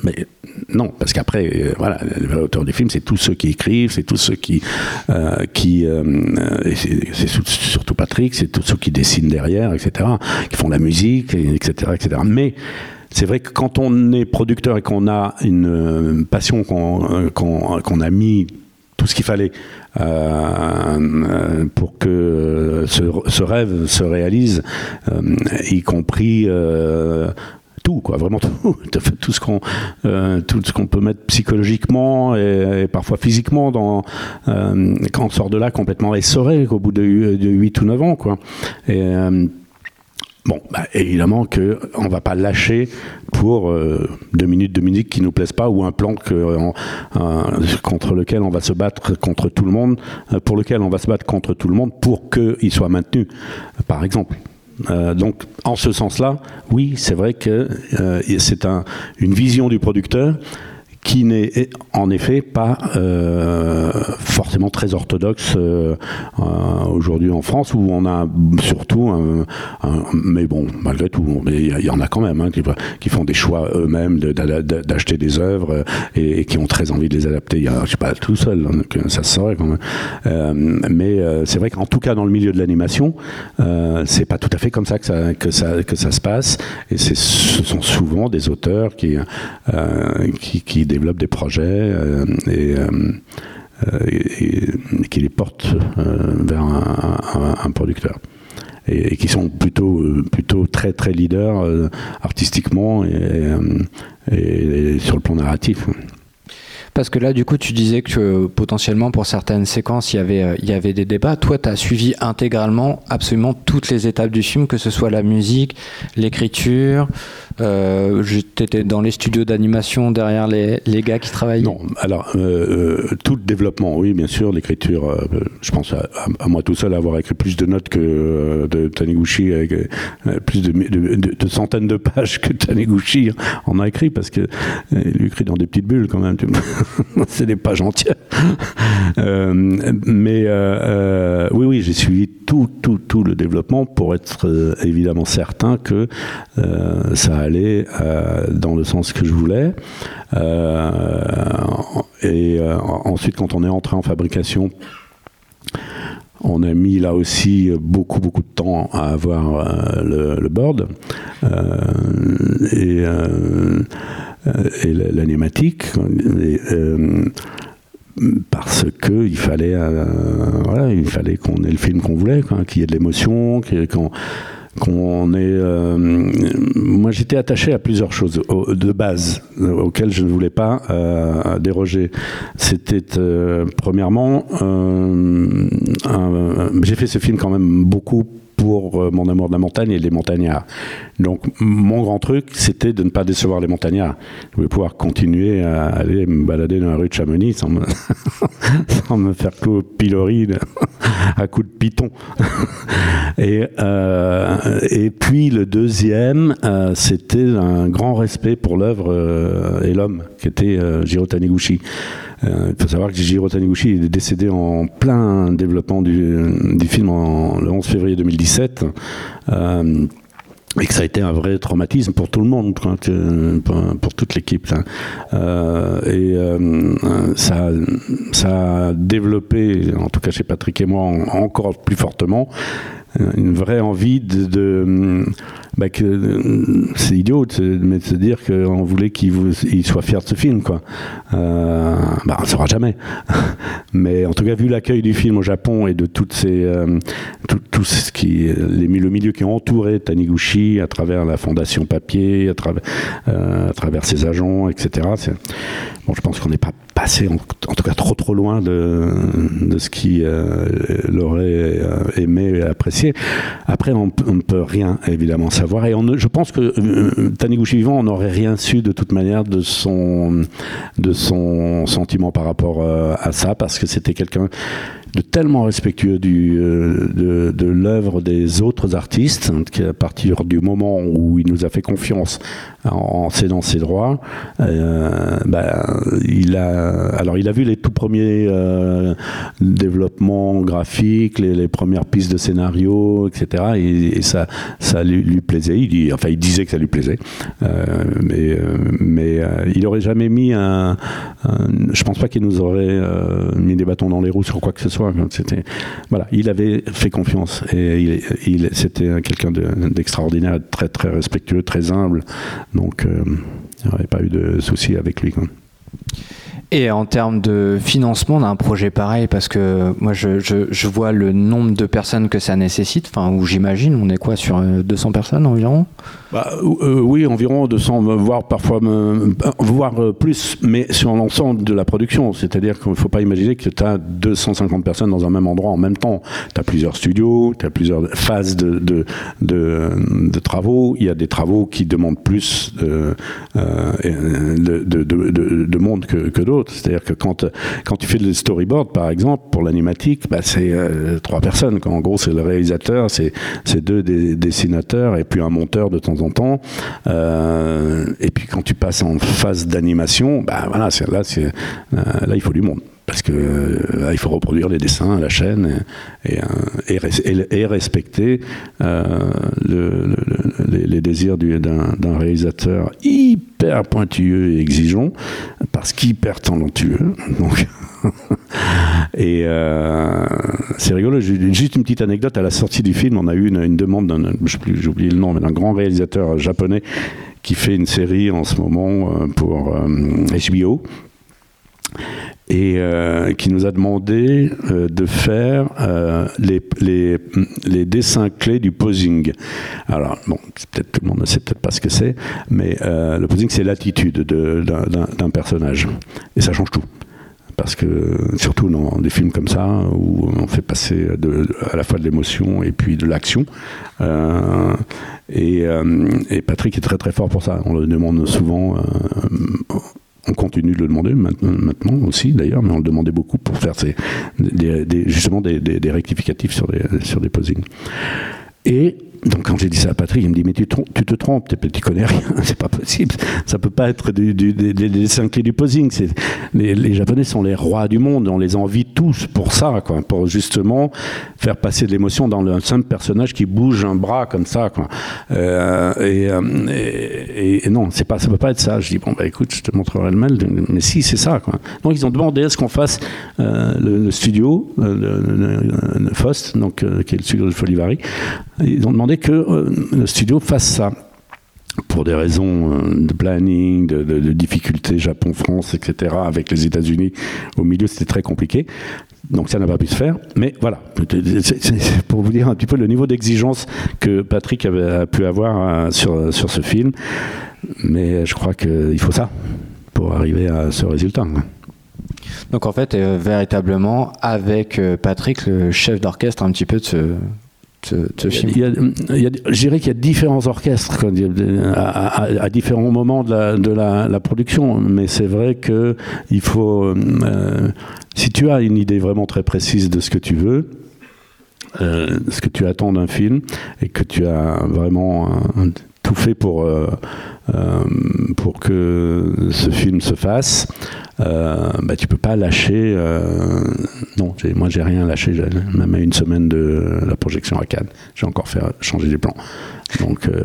Mais non, parce qu'après, euh, voilà, le vrai auteur du film, c'est tous ceux qui écrivent, c'est tous ceux qui, euh, qui, euh, c'est surtout Patrick, c'est tous ceux qui dessinent derrière, etc., qui font la musique, et- etc., etc. Mais c'est vrai que quand on est producteur et qu'on a une passion qu'on a mis tout ce qu'il fallait pour que ce, rêve se réalise, y compris tout, quoi, vraiment tout, [laughs] tout ce qu'on, euh, tout ce qu'on peut mettre psychologiquement et, parfois physiquement dans, euh, quand on sort de là complètement essoré au bout de, de 8 ou 9 ans, quoi. Euh, Bon, bah, évidemment que on va pas lâcher pour euh, deux minutes de musique qui nous plaisent pas ou un plan contre lequel on va se battre contre tout le monde, pour lequel on va se battre contre tout le monde pour qu'il soit maintenu, par exemple. Euh, donc, en ce sens-là, oui, c'est vrai que euh, c'est un, une vision du producteur qui n'est en effet pas euh, forcément très orthodoxe euh, euh, aujourd'hui en France, où on a surtout, mais bon, malgré tout, il y, en a quand même hein, qui, qui font des choix eux-mêmes d'acheter des œuvres et, qui ont très envie de les adapter. Il y je sais pas tout seul, hein, ça se saurait quand même. Mais c'est vrai qu'en tout cas dans le milieu de l'animation, c'est pas tout à fait comme ça que ça que ça que ça se passe. Et ce sont souvent des auteurs qui qui, qui développent des projets euh, et, euh, euh, et- qui les portent vers un, producteur. Et, qui sont plutôt, plutôt très très leaders artistiquement et, sur le plan narratif. Parce que là, du coup, tu disais que potentiellement pour certaines séquences, il y avait, il y avait des débats. Toi, tu as suivi intégralement absolument toutes les étapes du film, que ce soit la musique, l'écriture, euh, T'étais dans les studios d'animation derrière les, les, gars qui travaillaient Non, alors euh, tout le développement, oui, bien sûr, l'écriture. Euh, je pense à, moi tout seul avoir écrit plus de notes que euh, de Taniguchi, euh, plus de, centaines de pages que Taniguchi en a écrit parce que il écrit dans des petites bulles quand même. [laughs] C'est des pages entières. [laughs] mais oui, oui, j'ai suivi tout, tout, tout le développement pour être évidemment certain que ça allait euh, dans le sens que je voulais. Euh, et euh, ensuite, quand on est entré en fabrication, on a mis là aussi beaucoup beaucoup de temps à avoir le, board et, l'animatique. parce que il fallait, il fallait qu'on ait le film qu'on voulait, qu'il y ait de l'émotion, qu'on qu'on est. Euh, moi, j'étais attaché à plusieurs choses de base auxquelles je ne voulais pas euh, déroger. C'était euh, premièrement, j'ai fait ce film quand même beaucoup pour mon amour de la montagne et les montagnards. Donc mon grand truc, c'était de ne pas décevoir les montagnards. Je voulais pouvoir continuer à aller me balader dans la rue de Chamonix sans me, [laughs] faire clouer au pilori [laughs] à coups de piton. [laughs] et, euh, et puis le deuxième, euh, c'était un grand respect pour l'œuvre euh, et l'homme, qui était Jiro Taniguchi. Il faut savoir que Jiro Taniguchi est décédé en plein développement du, du film le 11 février 2017 et que ça a été un vrai traumatisme pour tout le monde, pour, toute l'équipe. Euh, et euh, ça a développé, en tout cas chez Patrick et moi, encore plus fortement, une vraie envie de, de bah que c'est idiot de, de se dire qu'on voulait qu'il il soit fier de ce film quoi. Euh, bah, on ne saura jamais. [laughs] Mais en tout cas vu l'accueil du film au Japon et de euh, tout, ce qui les, le milieu qui a entouré Taniguchi à travers la fondation papier, euh, à travers ses agents, etc. Bon, je pense qu'on n'est pas passé en, tout cas trop trop loin de, de ce qui euh, l'aurait euh, aimé et apprécié. Après, on, ne peut rien évidemment savoir. Et je pense que euh, vivant, on n'aurait rien su de toute manière de son, de son sentiment par rapport euh, à ça, parce que c'était quelqu'un de tellement respectueux euh, de, l'œuvre des autres artistes, qu'à partir du moment où il nous a fait confiance en, cédant ses droits, euh, bah, il a, alors il a vu les tout premiers euh, développements graphiques, les, premières pistes de scénario, etc. Et, ça, ça lui, plaisait. Il, dit, enfin, il disait que ça lui plaisait, mais, mais il aurait jamais mis un, un je pense pas qu'il nous aurait mis des bâtons dans les roues sur quoi que ce soit. C'était, voilà, il avait fait confiance et il, il c'était quelqu'un d'extraordinaire, de, très très respectueux, très humble. Donc, euh, il n'y aurait pas eu de souci avec lui. Et en termes de financement d'un projet pareil, parce que moi je, je, je, vois le nombre de personnes que ça nécessite, enfin, où j'imagine, on est quoi, sur 200 personnes environ? Bah, euh, Oui, environ 200, voire parfois voire plus, mais sur l'ensemble de la production. C'est-à-dire qu'il ne faut pas imaginer que tu as 250 personnes dans un même endroit en même temps. Tu as plusieurs studios, tu as plusieurs phases de, de, de, travaux. Il y a des travaux qui demandent plus de, de, de monde que d'autres. C'est-à-dire que quand, quand tu fais le storyboard, par exemple, pour l'animatique, bah, c'est euh, trois personnes. En gros, c'est le réalisateur, c'est deux des, dessinateurs et puis un monteur de temps en temps. Euh, et puis quand tu passes en phase d'animation, bah, voilà, là, euh, là, il faut du monde parce que euh, il faut reproduire les dessins à la chaîne et, respecter euh, le, le, les, désirs d'un réalisateur hyper pointilleux et exigeant, parce qu'hyper talentueux. [laughs] Donc euh, c'est rigolo. Juste une petite anecdote à la sortie du film, on a eu une, demande d'un, le nom, mais d'un grand réalisateur japonais qui fait une série en ce moment pour HBO et euh, qui nous a demandé euh, de faire euh, les, les, les, dessins clés du posing. Alors, bon, peut-être tout le monde ne sait peut-être pas ce que c'est, mais le posing, c'est l'attitude d'un personnage. Et ça change tout. parce que surtout dans des films comme ça où on fait passer à la fois de l'émotion et puis de l'action. Et, Patrick est très très fort pour ça. On le demande souvent. On continue de le demander maintenant aussi d'ailleurs, mais on le demandait beaucoup pour faire des, justement des, des, rectificatifs sur des, sur des posings. Et donc quand j'ai dit ça à Patrick, il me dit mais tu, te trompes, tu, connais rien, [laughs] c'est pas possible. Ça peut pas être des, dessins clés du posing. Les, Japonais sont les rois du monde, on les envie tous pour ça, pour justement faire passer de l'émotion dans un simple personnage qui bouge un bras comme ça. Euh, euh, et, non, pas, ça peut pas être ça. Je dis bon bah écoute, je te montrerai le mal, mais si c'est ça. Donc ils ont demandé à ce qu'on fasse euh, le, studio, le, le, Fost, donc qui est le studio de Folivari. Ils ont demandé que euh, le studio fasse ça pour des raisons euh, de planning, de, difficultés Japon-France, etc., avec les États-Unis au milieu, c'était très compliqué. Donc ça n'a pas pu se faire. Mais voilà, c'est pour vous dire un petit peu le niveau d'exigence que Patrick a pu avoir euh, sur, sur ce film. Mais je crois qu'il faut ça pour arriver à ce résultat. Donc en fait, véritablement, avec Patrick, le chef d'orchestre un petit peu de ce, je dirais qu'il y a différents orchestres à, différents moments de la, production, mais c'est vrai que il faut, euh, si tu as une idée vraiment très précise de ce que tu veux, euh, ce que tu attends d'un film, et que tu as vraiment fait pour, euh, pour que ce film se fasse, euh, bah, tu peux pas lâcher. Euh, non, moi j'ai rien lâché, même à une semaine de la projection à Cannes, j'ai encore fait changer les plans. Donc, euh,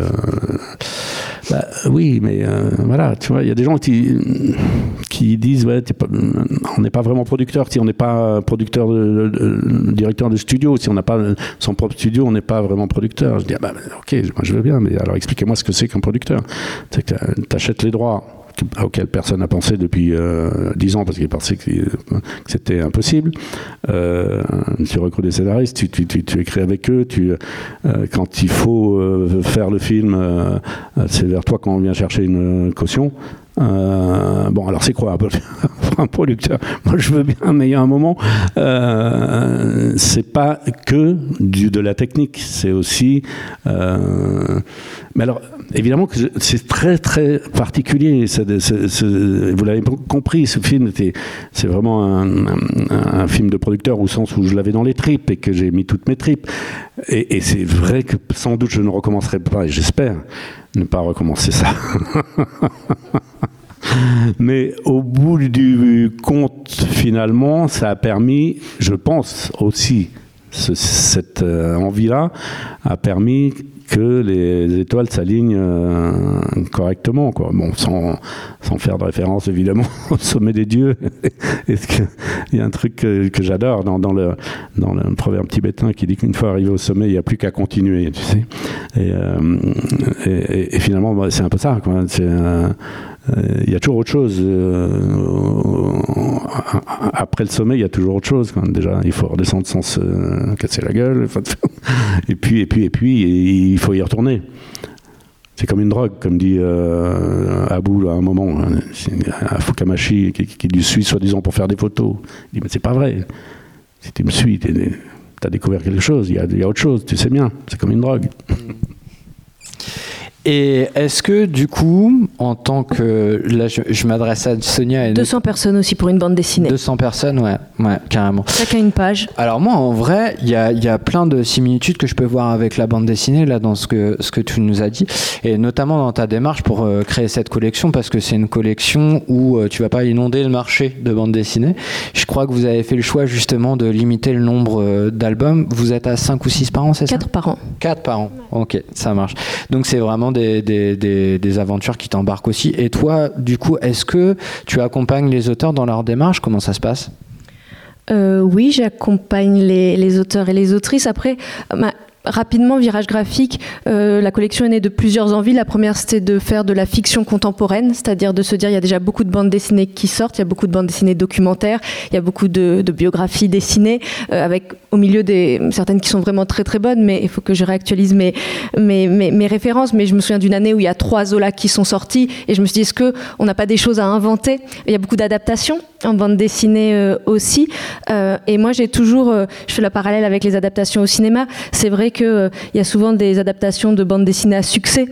bah, oui, mais euh, voilà, tu vois, il y a des gens qui, disent ouais, on n'est pas vraiment producteur, si on n'est pas producteur, de, directeur de studio, si on n'a pas son propre studio, on n'est pas vraiment producteur. Je dis ah, bah, ok, moi je veux bien, mais alors expliquez-moi ce que c'est qu'un producteur. C'est que tu achètes les droits auquel personne n'a pensé depuis euh, dix ans parce qu'il pensait que, c'était impossible. Euh, tu recrutes des scénaristes, tu, écris avec eux, tu, euh, quand il faut faire le film, c'est vers toi qu'on vient chercher une caution. Euh, bon, alors c'est quoi [laughs] un producteur? Moi, je veux bien, mais il y a un moment, euh, c'est pas que du, de la technique, c'est aussi. Euh, mais alors, évidemment que c'est très très particulier. vous l'avez compris, ce film, c'est vraiment un, un, film de producteur au sens où je l'avais dans les tripes et que j'ai mis toutes mes tripes. Et, c'est vrai que sans doute je ne recommencerai pas, et j'espère ne pas recommencer ça. [laughs] Mais au bout du compte, finalement, ça a permis, je pense aussi, cette euh, envie-là a permis que les étoiles s'alignent euh, correctement, quoi. Bon, sans, sans, faire de référence évidemment [laughs] au sommet des dieux. [laughs] Il y a un truc que, j'adore dans, dans, le, dans le proverbe tibétain qui dit qu'une fois arrivé au sommet, il n'y a plus qu'à continuer, tu sais. Et, euh, finalement, bah, c'est un peu ça, quoi. Il y a toujours autre chose. après le sommet, il y a toujours autre chose. Déjà, il faut redescendre sans se casser la gueule. Et puis, et puis, et puis, il faut y retourner. C'est comme une drogue, comme dit euh, Abou à un moment, hein. à Fukamashi, qui, qui lui suit soi-disant pour faire des photos. Il dit, mais c'est pas vrai. Si tu me suis, tu as découvert quelque chose, il y, a, il y, a, autre chose, tu sais bien, c'est comme une drogue. Et est-ce que du coup, en tant que... Là, je, m'adresse à Sonia. Et 200 personnes aussi pour une bande dessinée. 200 personnes, ouais, ouais carrément. Chacun une page. Alors moi, en vrai, il y a, y a, plein de similitudes que je peux voir avec la bande dessinée, là, dans ce que, ce que tu nous as dit. Et notamment dans ta démarche pour euh, créer cette collection, parce que c'est une collection où euh, tu vas pas inonder le marché de bande dessinée. Je crois que vous avez fait le choix justement de limiter le nombre euh, d'albums. Vous êtes à 5 ou 6 par an, c'est ça? 4 par an. 4 par an, ok, ça marche. Donc c'est vraiment des, aventures qui t'embarquent aussi. Et toi, du coup, est-ce que tu accompagnes les auteurs dans leur démarche? Comment ça se passe? Euh, oui, j'accompagne les, auteurs et les autrices. Après, rapidement, virage graphique, euh, la collection est née de plusieurs envies. La première, c'était de faire de la fiction contemporaine, c'est-à-dire de se dire, il y a déjà beaucoup de bandes dessinées qui sortent, il y a beaucoup de bandes dessinées documentaires, il y a beaucoup de, biographies dessinées, euh, avec au milieu des certaines qui sont vraiment très très bonnes, mais il faut que je réactualise mes, mes, mes, références. Mais je me souviens d'une année où il y a trois Zola qui sont sortis, et je me suis dit, est-ce qu'on n'a pas des choses à inventer? Il y a beaucoup d'adaptations en bande dessinée aussi. et moi, j'ai toujours, je fais la parallèle avec les adaptations au cinéma. C'est vrai qu'il il y a souvent des adaptations de bande dessinée à succès.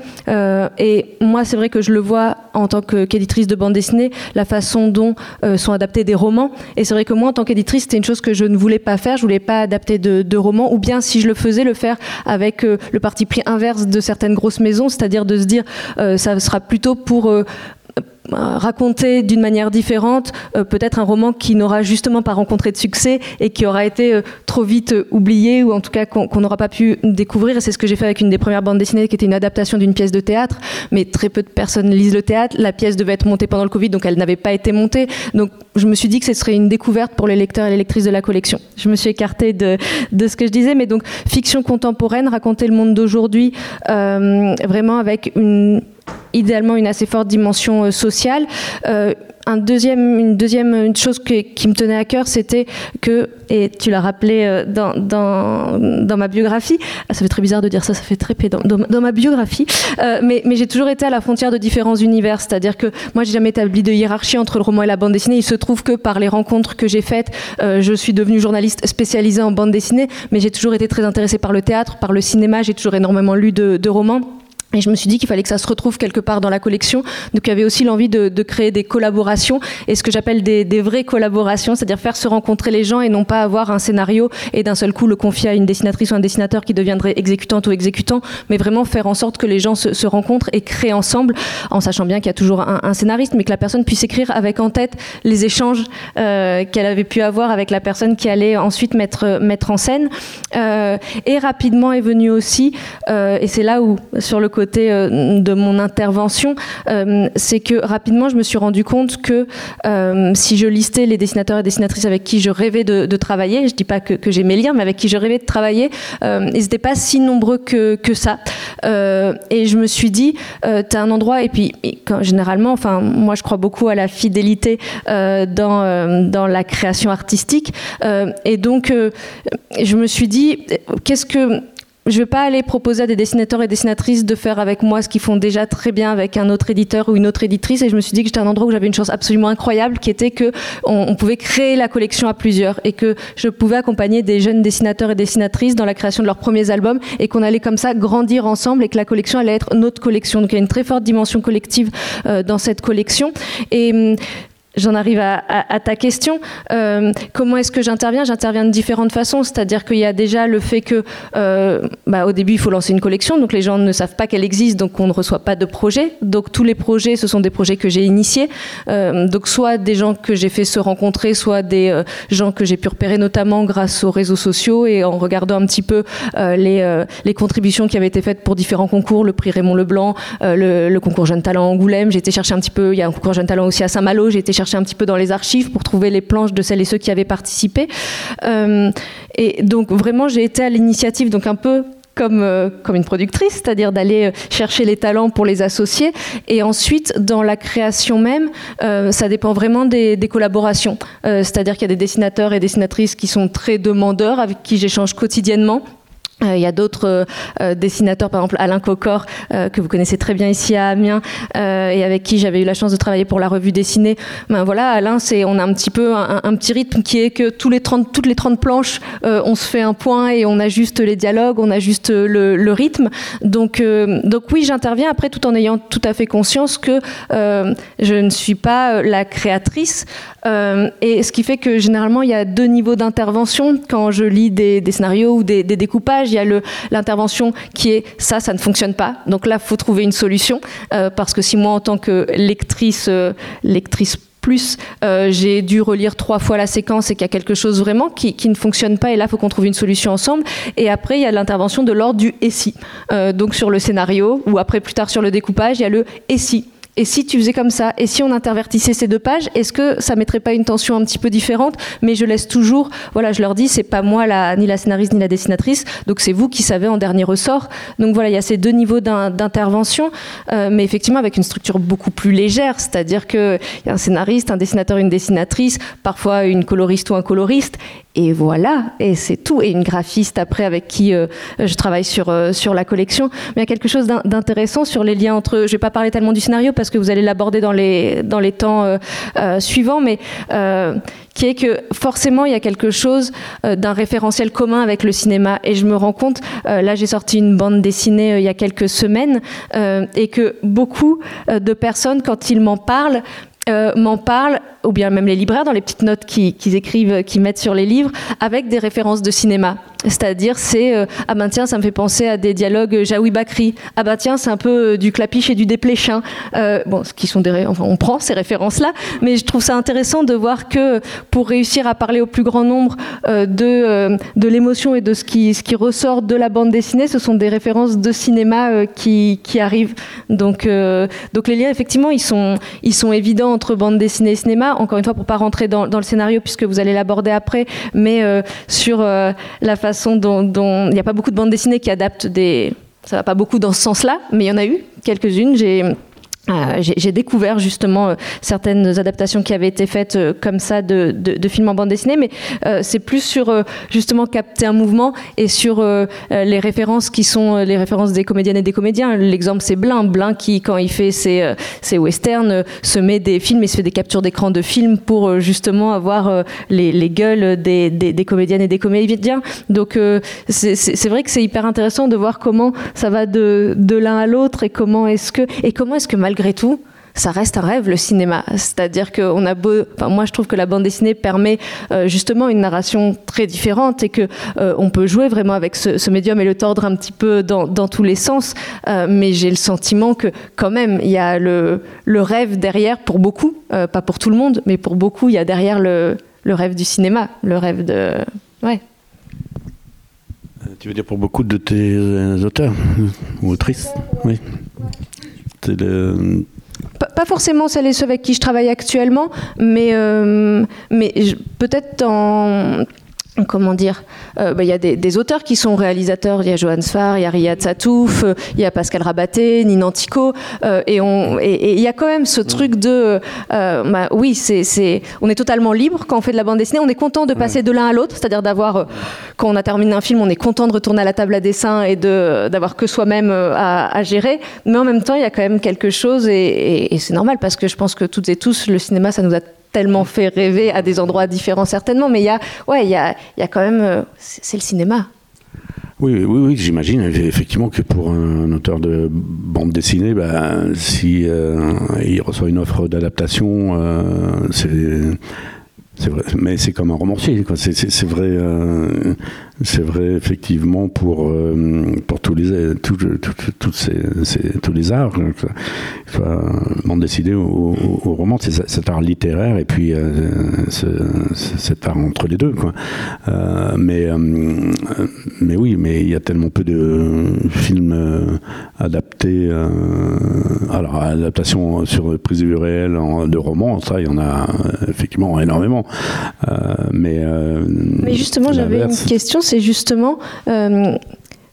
et moi, c'est vrai que je le vois en tant qu'éditrice de bande dessinée, la façon dont sont adaptés des romans. Et c'est vrai que moi, en tant qu'éditrice, c'était une chose que je ne voulais pas faire. Je voulais pas adapter de, de romans, ou bien si je le faisais, le faire avec le parti pris inverse de certaines grosses maisons, c'est-à-dire de se dire euh, ça sera plutôt pour euh, raconter d'une manière différente euh, peut-être un roman qui n'aura justement pas rencontré de succès et qui aura été trop vite oublié ou en tout cas qu'on n'aura pas pu découvrir. C'est ce que j'ai fait avec une des premières bandes dessinées qui était une adaptation d'une pièce de théâtre. Mais très peu de personnes lisent le théâtre. La pièce devait être montée pendant le Covid donc elle n'avait pas été montée. Donc je me suis dit que ce serait une découverte pour les lecteurs et les lectrices de la collection. Je me suis écartée de ce que je disais mais donc fiction contemporaine raconter le monde d'aujourd'hui vraiment avec une idéalement une assez forte dimension euh, sociale. Euh, un deuxième, une deuxième chose qui me tenait à cœur, c'était que, et tu l'as rappelé euh, dans, dans, ma biographie, ah, ça fait très bizarre de dire ça, ça fait très pédant, dans, ma biographie, mais, mais j'ai toujours été à la frontière de différents univers, c'est-à-dire que moi j'ai jamais établi de hiérarchie entre le roman et la bande dessinée, il se trouve que par les rencontres que j'ai faites, je suis devenue journaliste spécialisée en bande dessinée, mais j'ai toujours été très intéressée par le théâtre, par le cinéma, j'ai toujours énormément lu de romans. Et je me suis dit qu'il fallait que ça se retrouve quelque part dans la collection. Donc il y avait aussi l'envie de, créer des collaborations et ce que j'appelle des, vraies collaborations, c'est-à-dire faire se rencontrer les gens et non pas avoir un scénario et d'un seul coup le confier à une dessinatrice ou un dessinateur qui deviendrait exécutante ou exécutant, mais vraiment faire en sorte que les gens se, rencontrent et créent ensemble, en sachant bien qu'il y a toujours un, scénariste, mais que la personne puisse écrire avec en tête les échanges euh, qu'elle avait pu avoir avec la personne qui allait ensuite mettre, mettre en scène. Euh, et rapidement est venu aussi, euh, et c'est là où sur le côté euh, de mon intervention, euh, c'est que rapidement, je me suis rendu compte que euh, si je listais les dessinateurs et dessinatrices avec qui je rêvais de, travailler, je dis pas que, que j'aimais lire, mais avec qui je rêvais de travailler, ils n'étaient pas si nombreux que, ça. et je me suis dit, tu as un endroit, et puis généralement, enfin, moi je crois beaucoup à la fidélité dans, dans la création artistique. et donc, je me suis dit, qu'est-ce que je vais pas aller proposer à des dessinateurs et dessinatrices de faire avec moi ce qu'ils font déjà très bien avec un autre éditeur ou une autre éditrice. Et je me suis dit que j'étais un endroit où j'avais une chance absolument incroyable, qui était que on, pouvait créer la collection à plusieurs et que je pouvais accompagner des jeunes dessinateurs et dessinatrices dans la création de leurs premiers albums et qu'on allait comme ça grandir ensemble et que la collection allait être notre collection. Donc il y a une très forte dimension collective euh, dans cette collection. Et hum, J'en arrive à, ta question. Euh, comment est-ce que j'interviens? J'interviens de différentes façons. C'est-à-dire qu'il y a déjà le fait que, euh, bah, au début, il faut lancer une collection, donc les gens ne savent pas qu'elle existe, donc on ne reçoit pas de projet. Donc tous les projets, ce sont des projets que j'ai initiés. Euh, donc soit des gens que j'ai fait se rencontrer, soit des gens que j'ai pu repérer, notamment grâce aux réseaux sociaux et en regardant un petit peu les, contributions qui avaient été faites pour différents concours, le prix Raymond Leblanc, le, concours Jeune Talent Angoulême. J'ai été chercher un petit peu. Il y a un concours Jeune Talent aussi à Saint-Malo. Chercher un petit peu dans les archives pour trouver les planches de celles et ceux qui avaient participé. Euh, et donc vraiment, j'ai été à l'initiative, donc un peu comme, euh, comme une productrice, c'est-à-dire d'aller euh, chercher les talents pour les associer. Et ensuite, dans la création même, ça dépend vraiment des, collaborations. C'est-à-dire qu'il y a des dessinateurs et dessinatrices qui sont très demandeurs, avec qui j'échange quotidiennement euh, il y a d'autres euh, euh, dessinateurs, par exemple Alain Cocor, que vous connaissez très bien ici à Amiens, et avec qui j'avais eu la chance de travailler pour la revue dessinée. Ben voilà, Alain, c'est on a un petit peu un, petit rythme qui est que tous les 30, toutes les 30 planches, on se fait un point et on ajuste les dialogues, on ajuste le, rythme. Donc, donc oui, j'interviens après tout en ayant tout à fait conscience que je ne suis pas la créatrice. et ce qui fait que généralement, il y a deux niveaux d'intervention quand je lis des, scénarios ou des découpages il y a l'intervention qui est ça, ça ne fonctionne pas. Donc là, faut trouver une solution. Euh, parce que si moi, en tant que lectrice, euh, lectrice plus euh, j'ai dû relire trois fois la séquence et qu'il y a quelque chose vraiment qui, ne fonctionne pas et là il faut qu'on trouve une solution ensemble et après il y a l'intervention de l'ordre du et si donc sur le scénario ou après plus tard sur le découpage il y a le et si et si tu faisais comme ça Et si on intervertissait ces deux pages Est-ce que ça mettrait pas une tension un petit peu différente? Mais je laisse toujours, voilà, je leur dis, c'est pas moi la, ni la scénariste ni la dessinatrice, donc c'est vous qui savez en dernier ressort. Donc voilà, il y a ces deux niveaux d'intervention, euh, mais effectivement avec une structure beaucoup plus légère, c'est-à-dire qu'il y a un scénariste, un dessinateur, une dessinatrice, parfois une coloriste ou un coloriste, et voilà, et c'est tout. Et une graphiste après avec qui euh, je travaille sur, euh, sur la collection. Mais il y a quelque chose d'intéressant sur les liens entre. Je vais pas parler tellement du scénario parce que vous allez l'aborder dans les, dans les temps suivants, mais qui est que forcément il y a quelque chose d'un référentiel commun avec le cinéma. Et je me rends compte, là j'ai sorti une bande dessinée il y a quelques semaines, et que beaucoup de personnes, quand ils m'en parlent, m'en parlent ou bien même les libraires dans les petites notes qu'ils écrivent, qu'ils mettent sur les livres, avec des références de cinéma. C'est-à-dire, c'est euh, ah ben tiens, ça me fait penser à des dialogues Jaoui Bakri. Ah ben tiens, c'est un peu euh, du clapiche et du dépléchin. Euh, bon, ce qui sont des, enfin, on prend ces références-là, mais je trouve ça intéressant de voir que pour réussir à parler au plus grand nombre de de l'émotion et de ce qui ce qui ressort de la bande dessinée, ce sont des références de cinéma qui qui arrivent. Donc donc les liens, effectivement, ils sont ils sont évidents entre bande dessinée et cinéma encore une fois, pour pas rentrer dans, le scénario puisque vous allez l'aborder après, mais euh, sur euh, la façon il n'y a pas beaucoup de bandes dessinées qui adaptent des, ça va pas beaucoup dans ce sens-là, mais il y en a eu quelques-unes. J'ai euh, j'ai découvert justement euh, certaines adaptations qui avaient été faites euh, comme ça de, de, films en bande dessinée, mais c'est plus sur justement capter un mouvement et sur les références qui sont les références des comédiennes et des comédiens. L'exemple c'est Blin, Blin qui quand il fait ses, ses westerns se met des films et se fait des captures d'écran de films pour justement avoir les, les gueules des, des, des, comédiennes et des comédiens. Donc c'est vrai que c'est hyper intéressant de voir comment ça va de, de l'un à l'autre et comment est-ce que et comment est-ce que malgré malgré tout, ça reste un rêve le cinéma. C'est-à-dire qu'on a beau, moi je trouve que la bande dessinée permet euh, justement une narration très différente et que euh, on peut jouer vraiment avec ce, médium et le tordre un petit peu dans, tous les sens. Euh, mais j'ai le sentiment que quand même il y a le, le rêve derrière pour beaucoup, pas pour tout le monde, mais pour beaucoup il y a derrière le, le rêve du cinéma, le rêve de ouais. Tu veux dire pour beaucoup de tes auteurs ou autrices? Oui. Pas, forcément celles et ceux avec qui je travaille actuellement, mais, euh, mais peut-être en comment dire, euh, bah, il y a des, auteurs qui sont réalisateurs. Il y a Johan Sfar, il y a Riyad Satouf, euh, il y a Pascal Rabaté, Ninan Tico, euh, et on, et il y a quand même ce truc de, bah, oui, c'est, on est totalement libre quand on fait de la bande dessinée. On est content de passer de l'un à l'autre, c'est-à-dire d'avoir, quand on a terminé un film, on est content de retourner à la table à dessin et de d'avoir que soi-même à, à, gérer. Mais en même temps, il y a quand même quelque chose, et, et c'est normal parce que je pense que toutes et tous, le cinéma, ça nous a tellement fait rêver à des endroits différents certainement, mais il y a, ouais, il y a, y a quand même, euh, c'est le cinéma. Oui, oui, oui j'imagine effectivement que pour un auteur de bande dessinée, bah, si euh, il reçoit une offre d'adaptation, euh, c'est vrai, mais c'est comme un romancier. C'est vrai, euh, c'est vrai effectivement pour euh, pour tous les tous ces, tous les arts. Dessinée au, au, roman, c'est cet art littéraire et puis euh, cet art entre les deux. Quoi. mais mais oui, mais il y a tellement peu de films adaptés. alors adaptation sur prise de vue réelle de romans, ça il y en a effectivement énormément. Euh, mais, euh, mais justement, j'avais une question, c'est justement euh,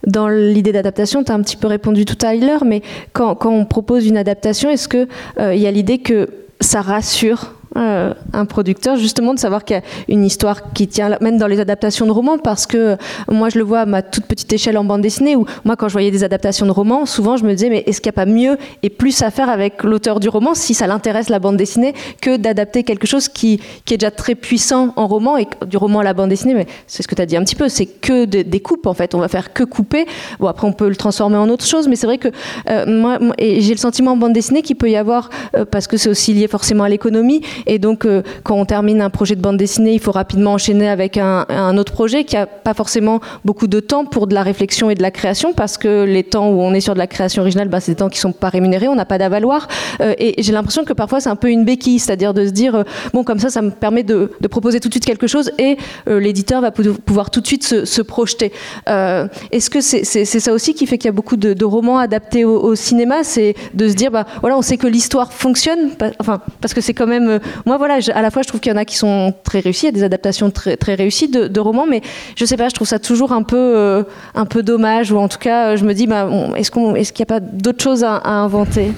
dans l'idée d'adaptation, tu as un petit peu répondu tout à l'heure, mais quand, on propose une adaptation, est-ce qu'il il y a l'idée que ça rassure euh, un producteur, justement, de savoir qu'il y a une histoire qui tient, même dans les adaptations de romans, parce que moi, je le vois à ma toute petite échelle en bande dessinée, où moi, quand je voyais des adaptations de romans, souvent, je me disais, mais est-ce qu'il n'y a pas mieux et plus à faire avec l'auteur du roman, si ça l'intéresse la bande dessinée, que d'adapter quelque chose qui, est déjà très puissant en roman, et du roman à la bande dessinée, mais c'est ce que tu as dit un petit peu, c'est que des coupes, en fait. On va faire que couper. Bon, après, on peut le transformer en autre chose, mais c'est vrai que euh, moi, et j'ai le sentiment en bande dessinée qu'il peut y avoir, euh, parce que c'est aussi lié forcément à l'économie, et donc, euh, quand on termine un projet de bande dessinée, il faut rapidement enchaîner avec un, autre projet qui n'a pas forcément beaucoup de temps pour de la réflexion et de la création, parce que les temps où on est sur de la création originale, bah, c'est des temps qui ne sont pas rémunérés, on n'a pas d'avaloir. Euh, et j'ai l'impression que parfois, c'est un peu une béquille, c'est-à-dire de se dire, euh, bon, comme ça, ça me permet de, proposer tout de suite quelque chose et l'éditeur va pouvoir tout de suite se, projeter. Est-ce que c'est ça aussi qui fait qu'il y a beaucoup de, romans adaptés au, cinéma? C'est de se dire, bah, voilà, on sait que l'histoire fonctionne, enfin, parce que c'est quand même moi, voilà, à la fois, je trouve qu'il y en a qui sont très réussis, il y a des adaptations très, réussies de, romans, mais je sais pas, je trouve ça toujours un peu, euh, un peu dommage, ou en tout cas, je me dis, bah, est-ce qu'il n'y a pas d'autres choses à, inventer?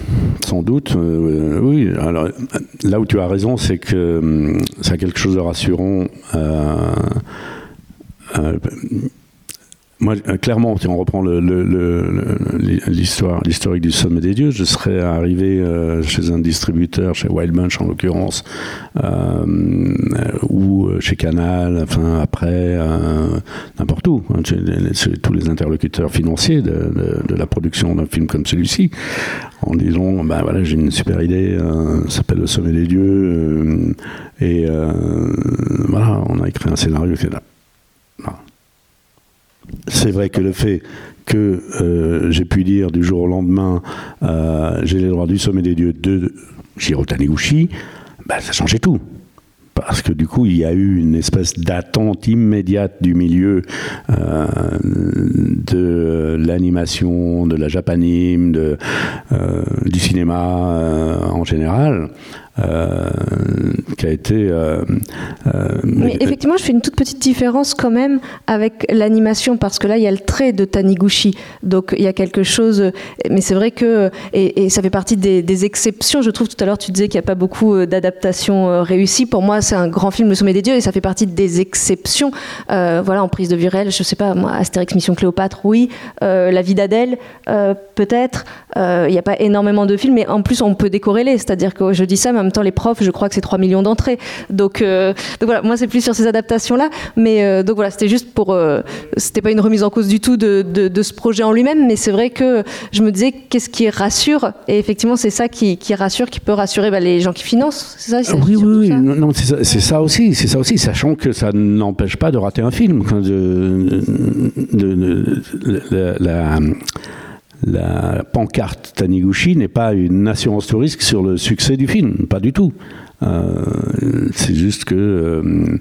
Sans doute, euh, oui. Alors, là où tu as raison, c'est que ça a quelque chose de rassurant. Euh, moi, euh, clairement, si on reprend l'histoire, l'historique du sommet des dieux, je serais arrivé euh, chez un distributeur, chez Wild Bunch en l'occurrence, euh, ou chez Canal, enfin après, n'importe où, hein, chez, tous les interlocuteurs financiers de, la production d'un film comme celui-ci, en disant, ben voilà, j'ai une super idée, ça s'appelle Le sommet des dieux, et voilà, on a écrit un scénario, etc c'est vrai que le fait que euh, j'ai pu dire du jour au lendemain, euh, j'ai les droits du sommet des dieux de Jiro Taniguchi, bah, ça changeait tout. Parce que du coup, il y a eu une espèce d'attente immédiate du milieu euh, de l'animation, de la japanime, du cinéma en général. Euh, qui a été. Euh, euh, Mais effectivement, je fais une toute petite différence quand même avec l'animation parce que là, il y a le trait de Taniguchi, donc il y a quelque chose. Mais c'est vrai que et, ça fait partie des, exceptions. Je trouve tout à l'heure, tu disais qu'il n'y a pas beaucoup d'adaptations réussies. Pour moi, c'est un grand film, Le Sommet des Dieux, et ça fait partie des exceptions. voilà, en prise de vue réelle, je sais pas, moi, Astérix Mission Cléopâtre, oui. La vie d'Adèle, peut-être. Il n'y a pas énormément de films, mais en plus, on peut décorréler. C'est-à-dire que je dis ça, même même temps, les profs, je crois que c'est 3 millions d'entrées. Donc, euh, donc, voilà, moi, c'est plus sur ces adaptations-là. Mais euh, donc voilà, c'était juste pour. Euh, c'était pas une remise en cause du tout de, de, ce projet en lui-même, mais c'est vrai que je me disais qu'est-ce qui rassure? Et effectivement, c'est ça qui, qui, rassure, qui peut rassurer bah, les gens qui financent. C'est ça Oui, oui, oui. Non, c'est ça, ça, aussi. C'est ça aussi, sachant que ça n'empêche pas de rater un film. De, de, la la pancarte Taniguchi n'est pas une assurance tout risque sur le succès du film, pas du tout. Euh, c'est juste que euh,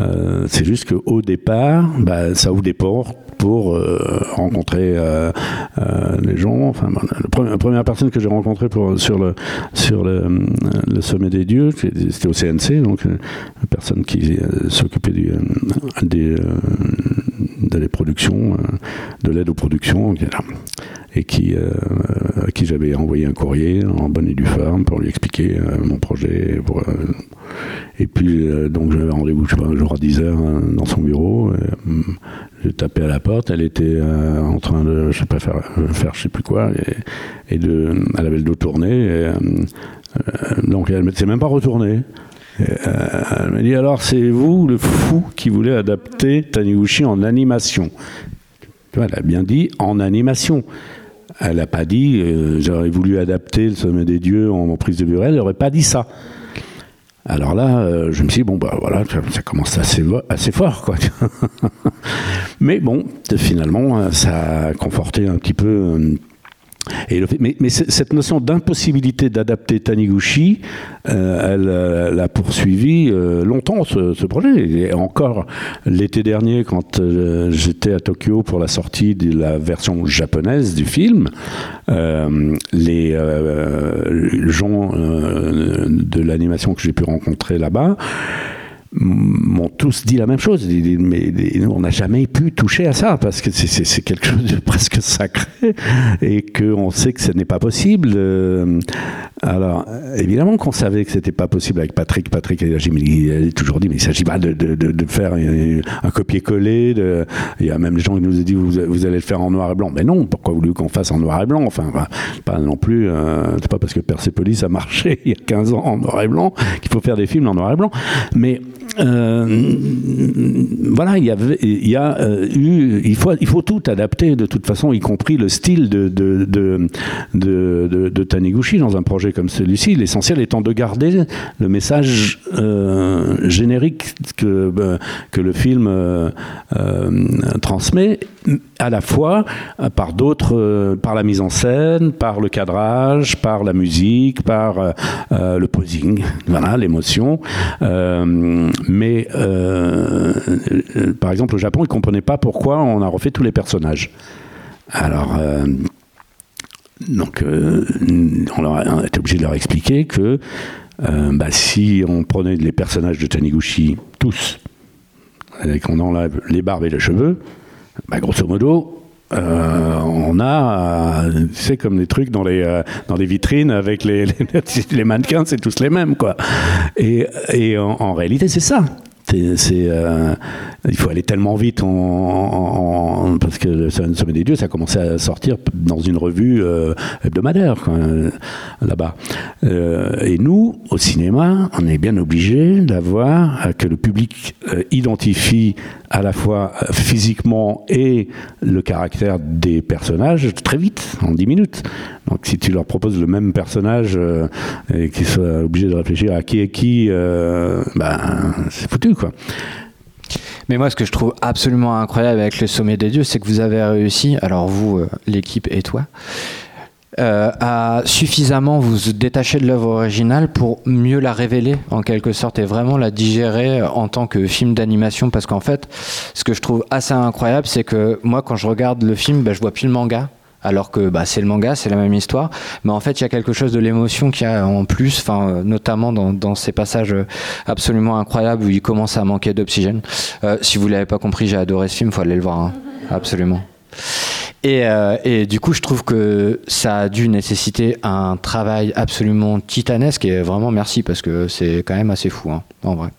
euh, c'est juste qu'au départ, bah, ça ouvre des portes pour rencontrer les gens. Enfin, la première personne que j'ai rencontrée pour, sur le sur le, sommet des dieux, c'était au CNC, donc une personne qui s'occupait des, des productions, de l'aide aux productions et qui, euh, à qui j'avais envoyé un courrier en bonne et due forme pour lui expliquer euh, mon projet. Euh, et puis, donc, j'avais rendez-vous, je sais pas, un jour à 10h hein, dans son bureau. J'ai tapé à la porte, elle était en train de, je sais pas, faire, faire je sais plus quoi, et, de, elle avait le dos tourné. donc, elle ne s'est même pas retournée. Elle m'a dit alors c'est vous le fou qui voulez adapter Taniguchi en animation? Elle a bien dit en animation. Elle n'a pas dit euh, j'aurais voulu adapter le sommet des dieux en, prise de vue elle n'aurait pas dit ça. Alors là, euh, je me suis dit, bon, bah voilà, ça commence assez, assez fort, quoi. [laughs] Mais bon, finalement, ça a conforté un petit peu mais, cette notion d'impossibilité d'adapter Taniguchi, euh, elle, euh, a poursuivi euh, longtemps ce, projet. Et encore l'été dernier, quand j'étais à Tokyo pour la sortie de la version japonaise du film, les gens de l'animation que j'ai pu rencontrer là-bas, m'ont tous dit la même chose. On n'a jamais pu toucher à ça parce que c'est quelque chose de [laughs] presque sacré et qu'on sait que ce n'est pas possible. Euh, alors, évidemment qu'on savait que c'était pas possible avec Patrick. Patrick il a toujours dit, mais il s'agit pas de, faire un, copier-coller. Il y a même des gens qui nous ont dit, vous, allez le faire en noir et blanc. Mais non, pourquoi voulez qu'on fasse en noir et blanc? Enfin, pas non plus. Euh, c'est pas parce que Persepolis a marché [laughs] il y a 15 ans en noir et blanc qu'il faut faire des films en noir et blanc. Mais euh, voilà, il y, a euh, eu, il faut, il faut tout adapter de toute façon, y compris le style de, de, de, de, de Taniguchi dans un projet comme celui-ci. L'essentiel étant de garder le message euh, générique que, que le film transmet, à la fois par d'autres, par la mise en scène, par le cadrage, par la musique, par le posing, voilà, l'émotion mais euh, par exemple au Japon, ils ne comprenaient pas pourquoi on a refait tous les personnages. Alors, euh, donc, euh, on, a obligé de leur expliquer que bah, si on prenait les personnages de Taniguchi, tous, et qu'on enlève les barbes et les cheveux, bah, grosso modo, on a, c'est comme des trucs dans les dans les vitrines avec [laughs] les, les, mannequins, c'est tous les mêmes quoi. Et, et en, réalité, c'est ça. Euh, il faut aller tellement vite en, parce que le Sommet des Dieux, ça a commencé à sortir dans une revue euh, hebdomadaire là-bas. Euh, et nous, au cinéma, on est bien obligé d'avoir que le public identifie à la fois physiquement et le caractère des personnages très vite, en 10 minutes. Donc si tu leur proposes le même personnage et qu'ils soient obligés de réfléchir à qui est qui, ben, c'est foutu quoi. Mais moi, ce que je trouve absolument incroyable avec le sommet des dieux, c'est que vous avez réussi, alors vous, euh, l'équipe et toi, euh, à suffisamment vous détacher de l'œuvre originale pour mieux la révéler en quelque sorte et vraiment la digérer en tant que film d'animation. Parce qu'en fait ce que je trouve assez incroyable c'est que moi quand je regarde le film ben, je vois plus le manga alors que bah, c'est le manga, c'est la même histoire. Mais en fait, il y a quelque chose de l'émotion qui a en plus, enfin, notamment dans, ces passages absolument incroyables où il commence à manquer d'oxygène. Euh, si vous l'avez pas compris, j'ai adoré ce film, faut aller le voir, hein. [laughs] absolument. Et, euh, et, du coup, je trouve que ça a dû nécessiter un travail absolument titanesque et vraiment merci parce que c'est quand même assez fou, hein, en vrai.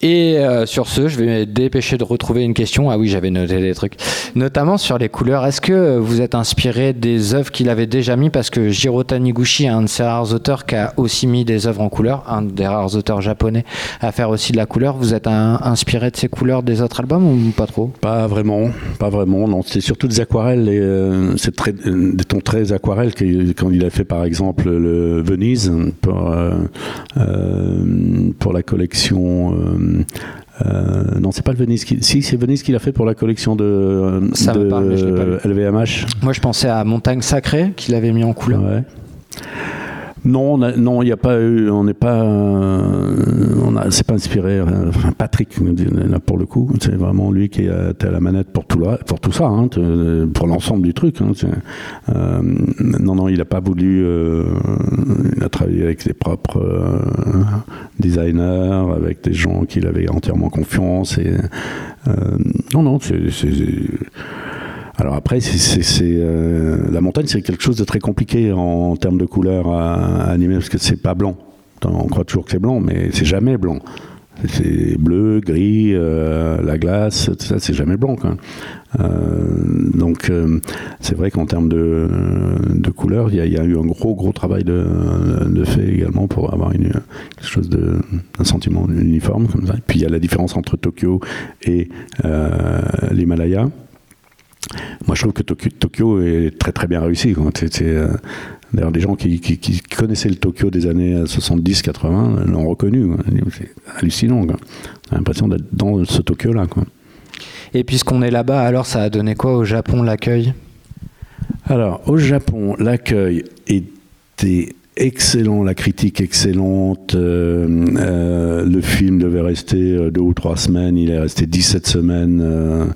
Et euh, sur ce, je vais me dépêcher de retrouver une question. Ah oui, j'avais noté des trucs. Notamment sur les couleurs. Est-ce que vous êtes inspiré des œuvres qu'il avait déjà mis? Parce que Jiro Taniguchi est un de ces rares auteurs qui a aussi mis des œuvres en couleur. Un des rares auteurs japonais à faire aussi de la couleur. Vous êtes inspiré de ces couleurs des autres albums ou pas trop? Pas vraiment. Pas vraiment. Non, c'est surtout des aquarelles. Euh, c'est très, des tons très aquarelles quand il a fait par exemple le Venise pour, euh, pour la collection. Euh, non, c'est pas le Venise. Qui... Si, c'est Venise qui l'a fait pour la collection de, LVMH. Moi, je pensais à Montagne Sacrée, qu'il avait mis en couleur. Ouais. Non, non, il n'y a pas eu, on n'est pas, on a, c'est pas inspiré. Enfin, Patrick, là pour le coup, c'est vraiment lui qui est à la manette pour tout, pour tout ça, hein, pour l'ensemble du truc. Hein, euh, non, non, il n'a pas voulu. Euh, il a travaillé avec ses propres euh, designers, avec des gens qu'il avait entièrement confiance. Et non, non, c'est alors après, c'est, euh, la montagne, c'est quelque chose de très compliqué en, termes de couleurs à, animer, parce que c'est pas blanc. On croit toujours que c'est blanc, mais c'est jamais blanc. C'est bleu, gris, euh, la glace, tout ça, c'est jamais blanc. Euh, donc, c'est vrai qu'en termes de, couleurs, il y, a eu un gros, gros travail de, fait également pour avoir une, quelque chose de, un sentiment uniforme. Et puis il y a la différence entre Tokyo et l'Himalaya. Moi, je trouve que Tokyo, est très très bien réussi. Euh, d'ailleurs, des gens qui, connaissaient le Tokyo des années 70-80 l'ont reconnu. C'est hallucinant. On a l'impression d'être dans ce Tokyo-là. Et puisqu'on est là-bas, alors ça a donné quoi au Japon l'accueil? Alors, au Japon, l'accueil était excellent, la critique excellente. Euh, euh, le film devait rester deux ou trois semaines, il est resté 17 semaines.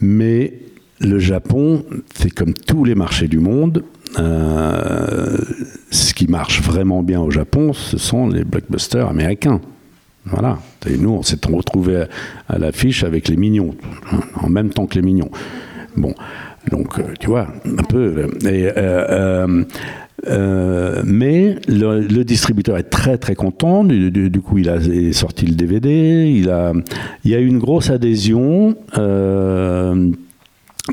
mais le Japon, c'est comme tous les marchés du monde. Euh, ce qui marche vraiment bien au Japon, ce sont les blockbusters américains. Voilà. Et nous, on s'est retrouvés à, l'affiche avec les mignons, en même temps que les mignons. Bon, donc, euh, tu vois, un peu. Euh, mais le, distributeur est très très content. Du, coup, il a sorti le DVD. Il a, il y a eu une grosse adhésion.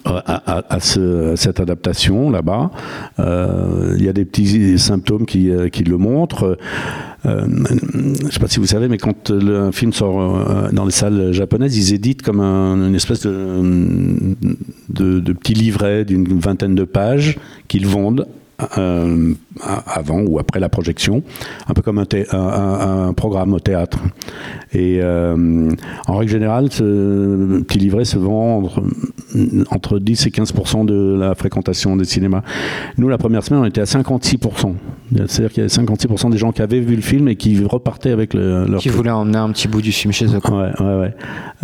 Euh, à, cette adaptation là-bas. Euh, il y a des petits symptômes qui, euh, le montrent. je ne sais pas si vous savez, mais quand un film sort dans les salles japonaises, ils éditent comme une espèce de, de, de petit livret d'une vingtaine de pages qu'ils vendent euh, avant ou après la projection, un peu comme un, un, programme au théâtre. Et euh, en règle générale, ce petit livret se vend entre, entre 10 et 15% de la fréquentation des cinémas. Nous, la première semaine, on était à 56 C'est-à-dire qu'il y avait 56% des gens qui avaient vu le film et qui repartaient avec le, leur. Qui voulaient emmener un petit bout du film chez eux. Ouais, ouais, ouais.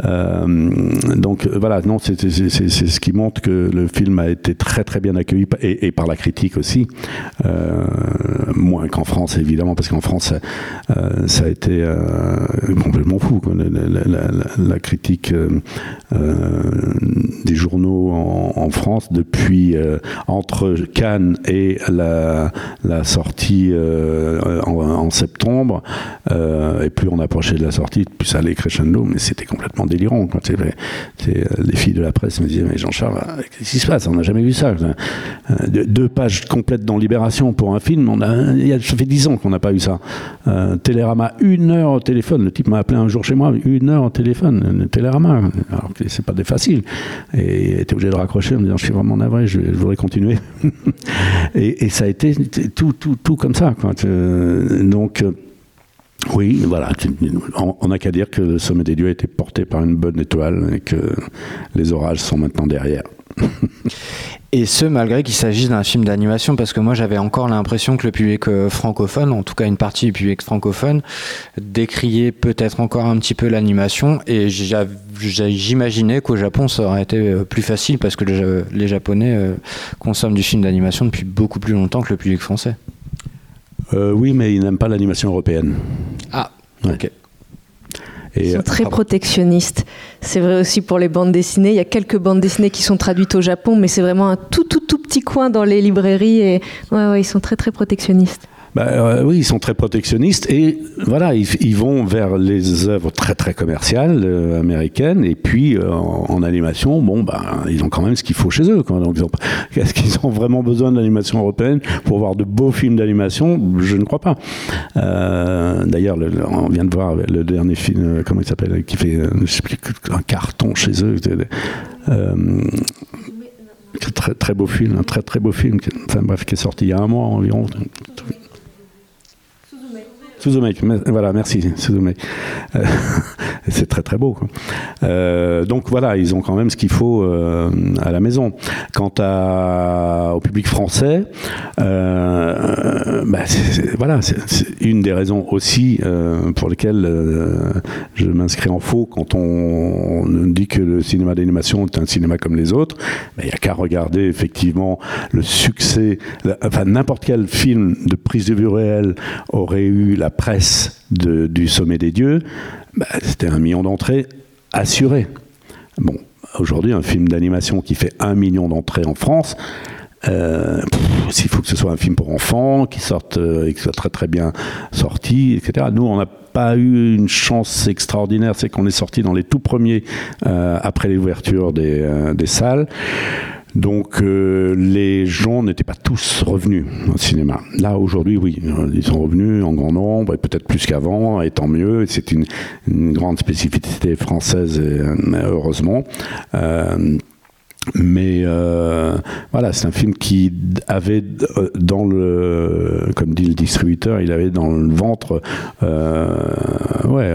Euh, donc voilà, non, c'est ce qui montre que le film a été très très bien accueilli et, et par la critique aussi. aussi, moins qu'en France évidemment, parce qu'en France ça, a été complètement fou. La, critique des journaux en, France depuis entre Cannes et la, sortie en, septembre, et plus on approchait de la sortie, plus ça allait crescendo, mais c'était complètement délirant. Quand les filles de la presse me disaient, mais Jean-Charles, qu'est-ce qui se passe? On n'a jamais vu ça. Deux pages complètes dans Libération pour un film, on a, ça fait dix ans qu'on n'a pas eu ça. Euh, Télérama, une heure au téléphone. Le type m'a appelé un jour chez moi, une heure au téléphone, Télérama. Alors que c'est pas des faciles. Et il était obligé de raccrocher en me disant, je suis vraiment navré, je, voudrais continuer. [laughs] et, ça a été tout, tout, tout comme ça. Quoi. Donc, oui, voilà. On n'a qu'à dire que le sommet des dieux a été porté par une bonne étoile et que les orages sont maintenant derrière. [laughs] Et ce, malgré qu'il s'agisse d'un film d'animation, parce que moi j'avais encore l'impression que le public euh, francophone, en tout cas une partie du public francophone, décriait peut-être encore un petit peu l'animation. Et j'imaginais qu'au Japon ça aurait été euh, plus facile parce que les Japonais euh, consomment du film d'animation depuis beaucoup plus longtemps que le public français. Oui, mais ils n'aiment pas l'animation européenne. Ah, ok. Ils sont très protectionnistes. C'est vrai aussi pour les bandes dessinées. Il y a quelques bandes dessinées qui sont traduites au Japon, mais c'est vraiment un tout, tout, tout petit coin dans les librairies. Et ouais, ouais, ils sont très, très protectionnistes. Bah, euh, oui, ils sont très protectionnistes et voilà, ils, vont vers les œuvres très très commerciales euh, américaines et puis euh, en, animation, bon, bah, ils ont quand même ce qu'il faut chez eux. [laughs] Est-ce qu'ils ont vraiment besoin de l'animation européenne pour voir de beaux films d'animation? Je ne crois pas. D'ailleurs, on vient de voir le dernier film, comment il s'appelle, qui fait un carton chez eux. Très, très beau film, un très très beau film, enfin bref, qui est sorti il y a un mois environ. Suzume, voilà, merci Suzume. Euh, [laughs] c'est très très beau. Euh, donc voilà, ils ont quand même ce qu'il faut euh, à la maison. Quant à, au public français, bah, voilà, c'est une des raisons aussi pour lesquelles je m'inscris en faux quand on, dit que le cinéma d'animation est un cinéma comme les autres. Il n'y a qu'à regarder effectivement le succès. Enfin, n'importe quel film de prise de vue réelle aurait eu la presse du sommet des dieux, bah, c'était un million d'entrées assuré. Bon, aujourd'hui, un film d'animation qui fait un million d'entrées en France, euh, s'il faut que ce soit un film pour enfants, qui sorte euh, et qui soit très très bien sorti, etc. Nous, on n'a pas eu une chance extraordinaire, c'est qu'on est sorti dans les tout premiers euh, après l'ouverture des salles. Donc euh, les gens n'étaient pas tous revenus au cinéma. Là aujourd'hui, oui, ils sont revenus en grand nombre et peut-être plus qu'avant, et tant mieux. C'est une, grande spécificité française, euh, heureusement. Euh, mais euh, voilà, c'est un film qui avait euh, dans le, comme dit le distributeur, il avait dans le ventre, euh, ouais,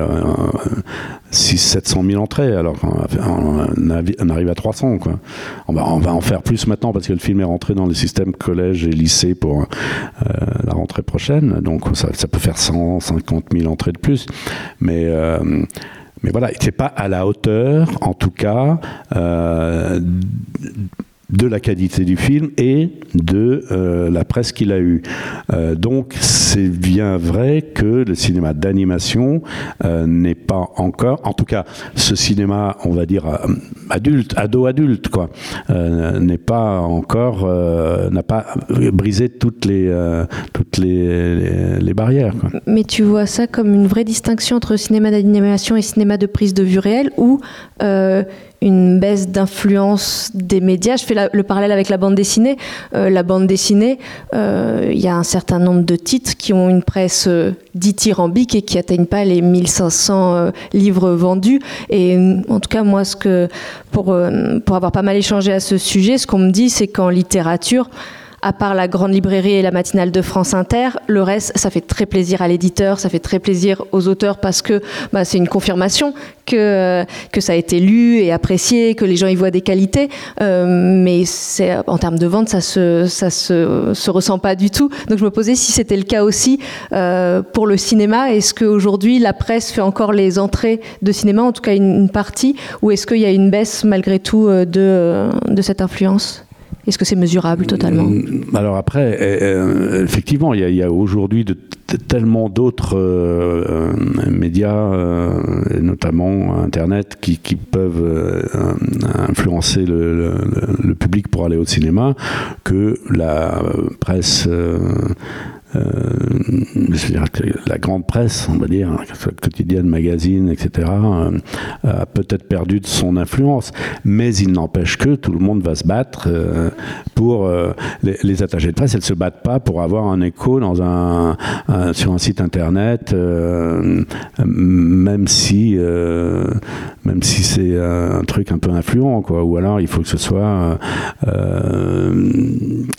600-700 000 entrées. Alors on, arrive à 300. Quoi. On, va, en faire plus maintenant parce que le film est rentré dans les systèmes collège et lycée pour euh, la rentrée prochaine. Donc ça, ça, peut faire 150 000 entrées de plus. Mais mais voilà, il n'était pas à la hauteur, en tout cas, euh, de la qualité du film et de euh, la presse qu'il a eue. Euh, donc c'est bien vrai que le cinéma d'animation euh, n'est pas encore, en tout cas ce cinéma, on va dire adulte, ado-adulte, quoi, n'est pas encore, n'a pas brisé toutes les toutes les, barrières. Mais tu vois ça comme une vraie distinction entre cinéma d'animation et cinéma de prise de vue réelle, ou une baisse d'influence des médias. Je fais le parallèle avec la bande dessinée. Euh, la bande dessinée, euh, il y a un certain nombre de titres qui ont une presse euh, dithyrambique et qui n'atteignent pas les 1500 livres vendus. Et en tout cas, moi, ce que, pour, pour avoir pas mal échangé à ce sujet, ce qu'on me dit, c'est qu'en littérature, à part la grande librairie et la matinale de France Inter, le reste, ça fait très plaisir à l'éditeur, ça fait très plaisir aux auteurs parce que bah, c'est une confirmation que, que ça a été lu et apprécié, que les gens y voient des qualités. Euh, mais en termes de vente, ça se, se, se ressent pas du tout. Donc je me posais si c'était le cas aussi euh, pour le cinéma. Est-ce qu'aujourd'hui la presse fait encore les entrées de cinéma, en tout cas une, partie, ou est-ce qu'il y a une baisse malgré tout euh, de cette influence? Est-ce que c'est mesurable totalement Mm, Alors après, euh, effectivement, il y a, aujourd'hui tellement d'autres euh, euh, médias, euh, notamment Internet, qui, peuvent euh, influencer le public pour aller au cinéma, que la presse. Euh, la grande presse, on va dire, soit quotidienne, magazine, etc., euh, a peut-être perdu de son influence. Mais il n'empêche que tout le monde va se battre euh, pour les, attachés de presse. Elles se battent pas pour avoir un écho sur un site internet, même si même si c'est un truc un peu influent. Ou alors il faut que ce soit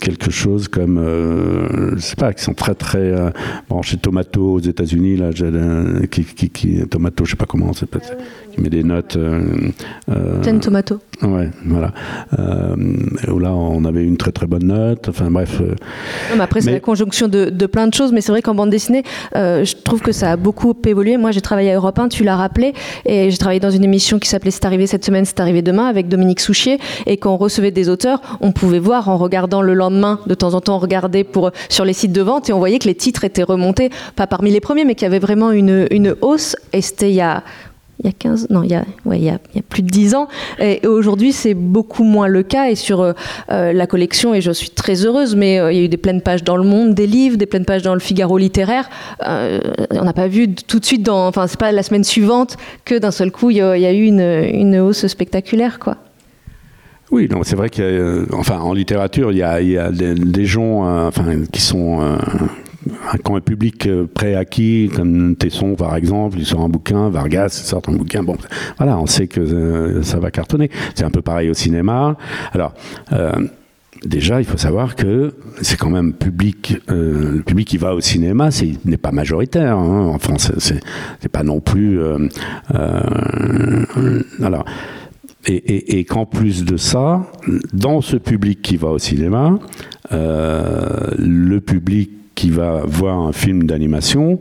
quelque chose comme, je sais pas, sont très très euh, bon chez Tomato aux États-Unis là, qui, qui, qui Tomato, je sais pas comment, c'est met des notes. Euh, euh, Ten Tomato. Ouais, voilà. Euh, où là, on avait une très très bonne note. Enfin bref. Non, mais après, c'est Mais- la conjonction de, de plein de choses, mais c'est vrai qu'en bande dessinée, je trouve que ça a beaucoup évolué. Moi, j'ai travaillé à Europe 1, tu l'as rappelé, et j'ai travaillé dans une émission qui s'appelait C'est arrivé cette semaine, c'est arrivé demain, avec Dominique Souchier, et quand on recevait des auteurs, on pouvait voir en regardant le lendemain, de temps en temps, on regardait pour, sur les sites de vente, et on voyait que les titres étaient remontés, pas parmi les premiers, mais qu'il y avait vraiment une, une hausse, et c'était il y a il y a 15, non, il y a, ouais, il y a, plus de 10 ans. Et aujourd'hui, c'est beaucoup moins le cas. Et sur euh, euh, la collection, et je suis très heureuse, mais euh, il y a eu des pleines pages dans le Monde, des livres, des pleines pages dans le Figaro littéraire. On n'a pas vu tout de suite, dans, enfin, c'est pas la semaine suivante que d'un seul coup, il y, a, eu une, hausse spectaculaire, quoi. Oui, non, c'est vrai qu'il y a, euh, enfin, en littérature, il y a, des, des gens, enfin, qui sont quand un public euh, préacquis, comme Tesson par exemple, il sort un bouquin, Vargas sort un bouquin, bon, voilà, on sait que euh, ça va cartonner. C'est un peu pareil au cinéma. Alors. euh, Déjà, il faut savoir que c'est quand même public, le public qui va au cinéma, n'est pas majoritaire. Hein. Enfin, c'est- c'est pas non plus. alors, et, qu'en plus de ça, dans ce public qui va au cinéma, le public qui va voir un film d'animation,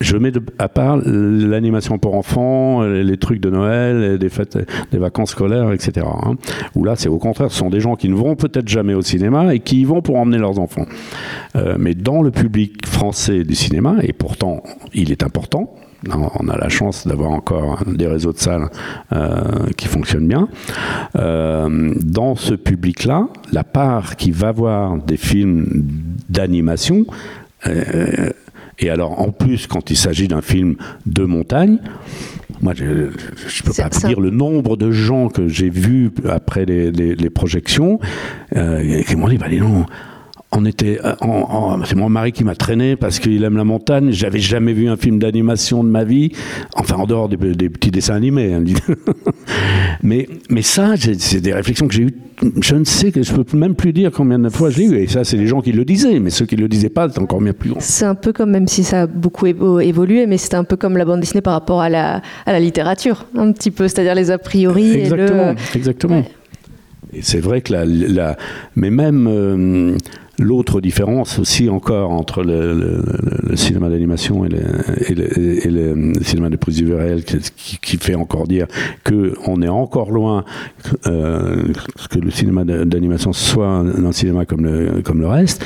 je mets à part l'animation pour enfants, les trucs de Noël, des fêtes, des vacances scolaires, etc. hein. Où là, c'est au contraire, ce sont des gens qui ne vont peut-être jamais au cinéma et qui y vont pour emmener leurs enfants. Euh, mais dans le public français du cinéma, et pourtant, il est important, on a la chance d'avoir encore des réseaux de salles euh, qui fonctionnent bien. Euh, dans ce public-là, la part qui va voir des films d'animation, euh, et alors en plus quand il s'agit d'un film de montagne, moi je ne peux pas dire le nombre de gens que j'ai vus après les, les- les projections euh, qui m'ont dit, bah, on était, euh, c'est mon mari qui m'a traîné parce qu'il aime la montagne. J'avais jamais vu un film d'animation de ma vie, enfin en dehors des, des petits dessins animés. hein, [laughs] mais, mais ça, c'est des réflexions que j'ai eues. Je ne sais que je peux même plus dire combien de fois je l'ai eu. Et ça, c'est les gens qui le disaient, mais ceux qui le disaient pas, c'est encore bien plus grand. C'est un peu comme, même si ça a beaucoup évo- évolué, mais c'est un peu comme la bande dessinée par rapport à la, à la littérature, un petit peu, c'est-à-dire les a priori. Exactement, Et le... exactement. Ouais. Et c'est vrai que la, la- mais même euh, l'autre différence aussi encore entre le, cinéma d'animation et, le, cinéma de prise de vue réelle, qui, qui fait encore dire que on est encore loin euh, que le cinéma d'animation soit un, cinéma comme le, reste.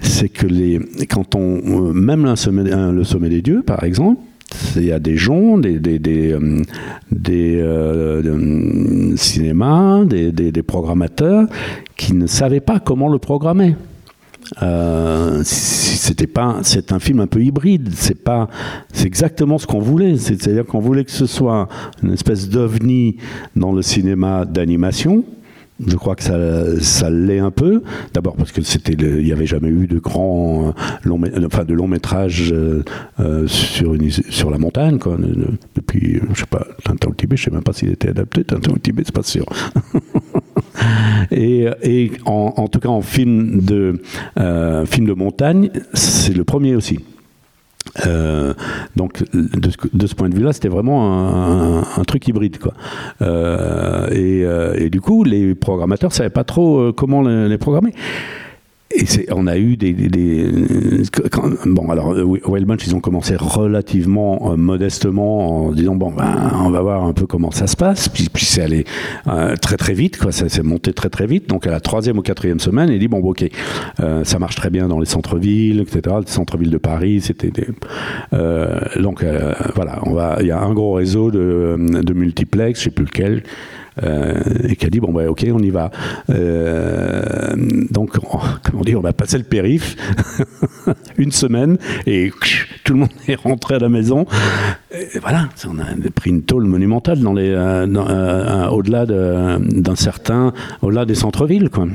C'est que les, quand on, euh, même un- le sommet des dieux, par exemple, il y a des gens, des, des, euh, euh, euh, cinémas, des programmateurs qui ne savaient pas comment le programmer. Euh, c'était pas, c'est un film un peu hybride. C'est pas, c'est exactement ce qu'on voulait. C'est- C'est-à-dire qu'on voulait que ce soit une espèce d'ovni dans le cinéma d'animation. Je crois que ça, ça l'est un peu. D'abord parce que c'était, il n'y avait jamais eu de grands, euh, long, enfin de long métrage euh, euh, sur, une, sur la montagne, depuis, je sais pas, Tintin au Tibet. Je sais même pas s'il était adapté. Tintin au Tibet, c'est pas sûr. [laughs] [laughs] Et, en, tout cas, en film de, euh, film de montagne, c'est le premier aussi. Euh, donc de ce, point de vue-là, c'était vraiment un, truc hybride, quoi. Euh, et, du coup, les programmateurs savaient pas trop comment les programmer. Et on a eu des, des, bon alors Wild Bunch ils ont commencé relativement modestement en disant bon ben on va voir un peu comment ça se passe. Puis, puis c'est allé très très vite quoi. Ça s'est monté très très vite. Donc à la troisième ou quatrième semaine il dit bon ok ça marche très bien dans les centres-villes etc les centres-villes de Paris c'était donc voilà. On va il y a un gros réseau de, de multiplex je sais plus lequel. euh, et qui a dit bon bah ok on y va. Euh, donc [laughs] comment dire, on va passer le périph [laughs] une semaine et [laughs] tout le monde est rentré à la maison. Et voilà, on a pris une tôle monumentale dans les euh, au-delà d'un certain, au-delà des centres-villes quoi.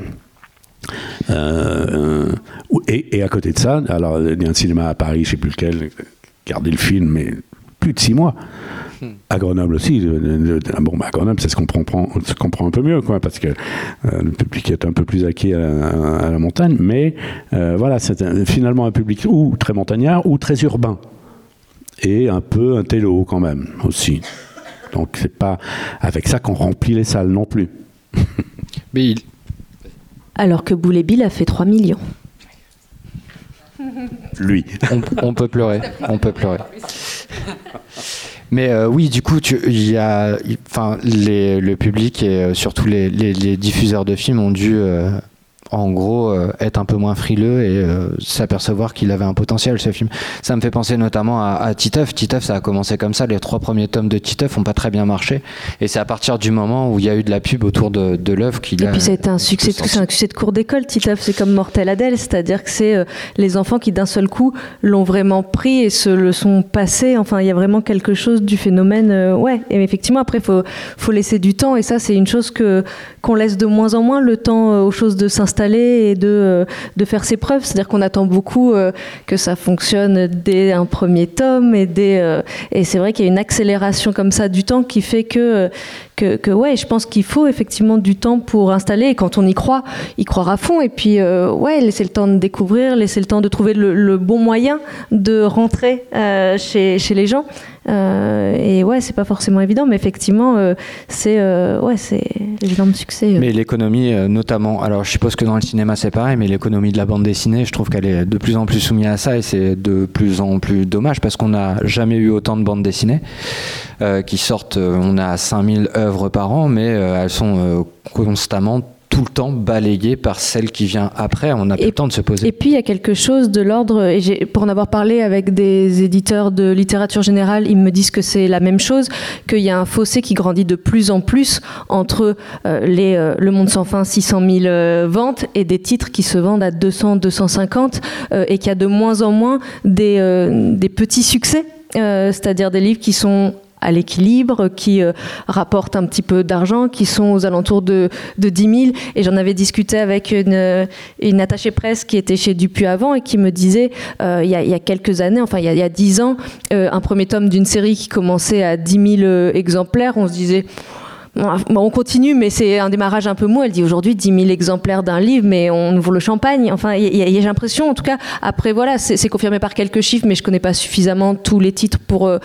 et, à côté de ça, alors il y a un cinéma à Paris, je sais plus lequel, gardez le film, mais plus de six mois. À Grenoble aussi. bon, bah, à Grenoble, c'est ce qu'on comprend, comprend un peu mieux, quoi, parce que euh, le public est un peu plus acquis à, la montagne. Mais euh, voilà, c'est finalement un public ou très montagnard ou très urbain. Et un peu un télo quand même aussi. Donc c'est pas avec ça qu'on remplit les salles non plus. [laughs] Mais Alors que Boulet Bill a fait 3 millions. Lui. [laughs] on peut pleurer. On peut pleurer. Mais euh, oui, du coup, il y a, enfin, le public et euh, surtout les, diffuseurs de films ont dû euh, en gros euh, être un peu moins frileux et euh, s'apercevoir qu'il avait un potentiel ce film. Ça me fait penser notamment à, à, Titeuf. Titeuf, ça a commencé comme ça. Les trois premiers tomes de Titeuf n'ont pas très bien marché. Et c'est à partir du moment où il y a eu de la pub autour de, de l'œuvre qu'il a. Et puis ça a été un succès, c'est un succès de cours d'école. Titeuf, c'est comme Mortel Adèle, c'est-à-dire que c'est euh, les enfants qui d'un seul coup l'ont vraiment pris et se le sont passés. Enfin, il y a vraiment quelque chose du phénomène. ouais. Et effectivement, après, faut faut laisser du temps. Et ça, c'est une chose que qu'on laisse de moins en moins le temps aux choses de s'installer et de, euh, de faire ses preuves. C'est-à-dire qu'on attend beaucoup euh, que ça fonctionne dès un premier tome et, euh, et c'est vrai qu'il y a une accélération comme ça du temps qui fait que, que, ouais, je pense qu'il faut effectivement du temps pour installer. Et quand on y croit, y croire à fond. Et puis, ouais, laisser le temps de découvrir, laisser le temps de trouver le, bon moyen de rentrer chez, chez les gens. Euh, et ouais, c'est pas forcément évident, mais effectivement, euh, c'est euh, ouais, c'est de succès. Mais l'économie, notamment, alors je suppose que dans le cinéma c'est pareil, mais l'économie de la bande dessinée, je trouve qu'elle est de plus en plus soumise à ça et c'est de plus en plus dommage parce qu'on n'a jamais eu autant de bandes dessinées qui sortent. on a 5000 œuvres par an, mais elles sont constamment tout le temps balayé par celle qui vient après. On n'a plus le temps de se poser. Et puis il y a quelque chose de l'ordre, et pour en avoir parlé avec des éditeurs de littérature générale, ils me disent que c'est la même chose, qu'il y a un fossé qui grandit de plus en plus entre euh, les, euh, Le Monde sans fin, 600 000 euh, ventes, et des titres qui se vendent à 200, 250, et qu'il y a de moins en moins des, des petits succès, c'est-à-dire des livres qui sont à l'équilibre, qui euh, rapportent un petit peu d'argent, qui sont aux alentours de, de 10 000. Et j'en avais discuté avec une, une, attachée presse qui était chez Dupuis avant et qui me disait, euh, il, y a, quelques années, enfin il y a, il y a 10 ans, euh, un premier tome d'une série qui commençait à 10 000 exemplaires, on se disait on continue, mais c'est un démarrage un peu mou. Elle dit aujourd'hui 10 000 exemplaires d'un livre, mais on ouvre le champagne. Enfin, j'ai l'impression, en tout cas, après, voilà, c'est confirmé par quelques chiffres, mais je connais pas suffisamment tous les titres pour, euh,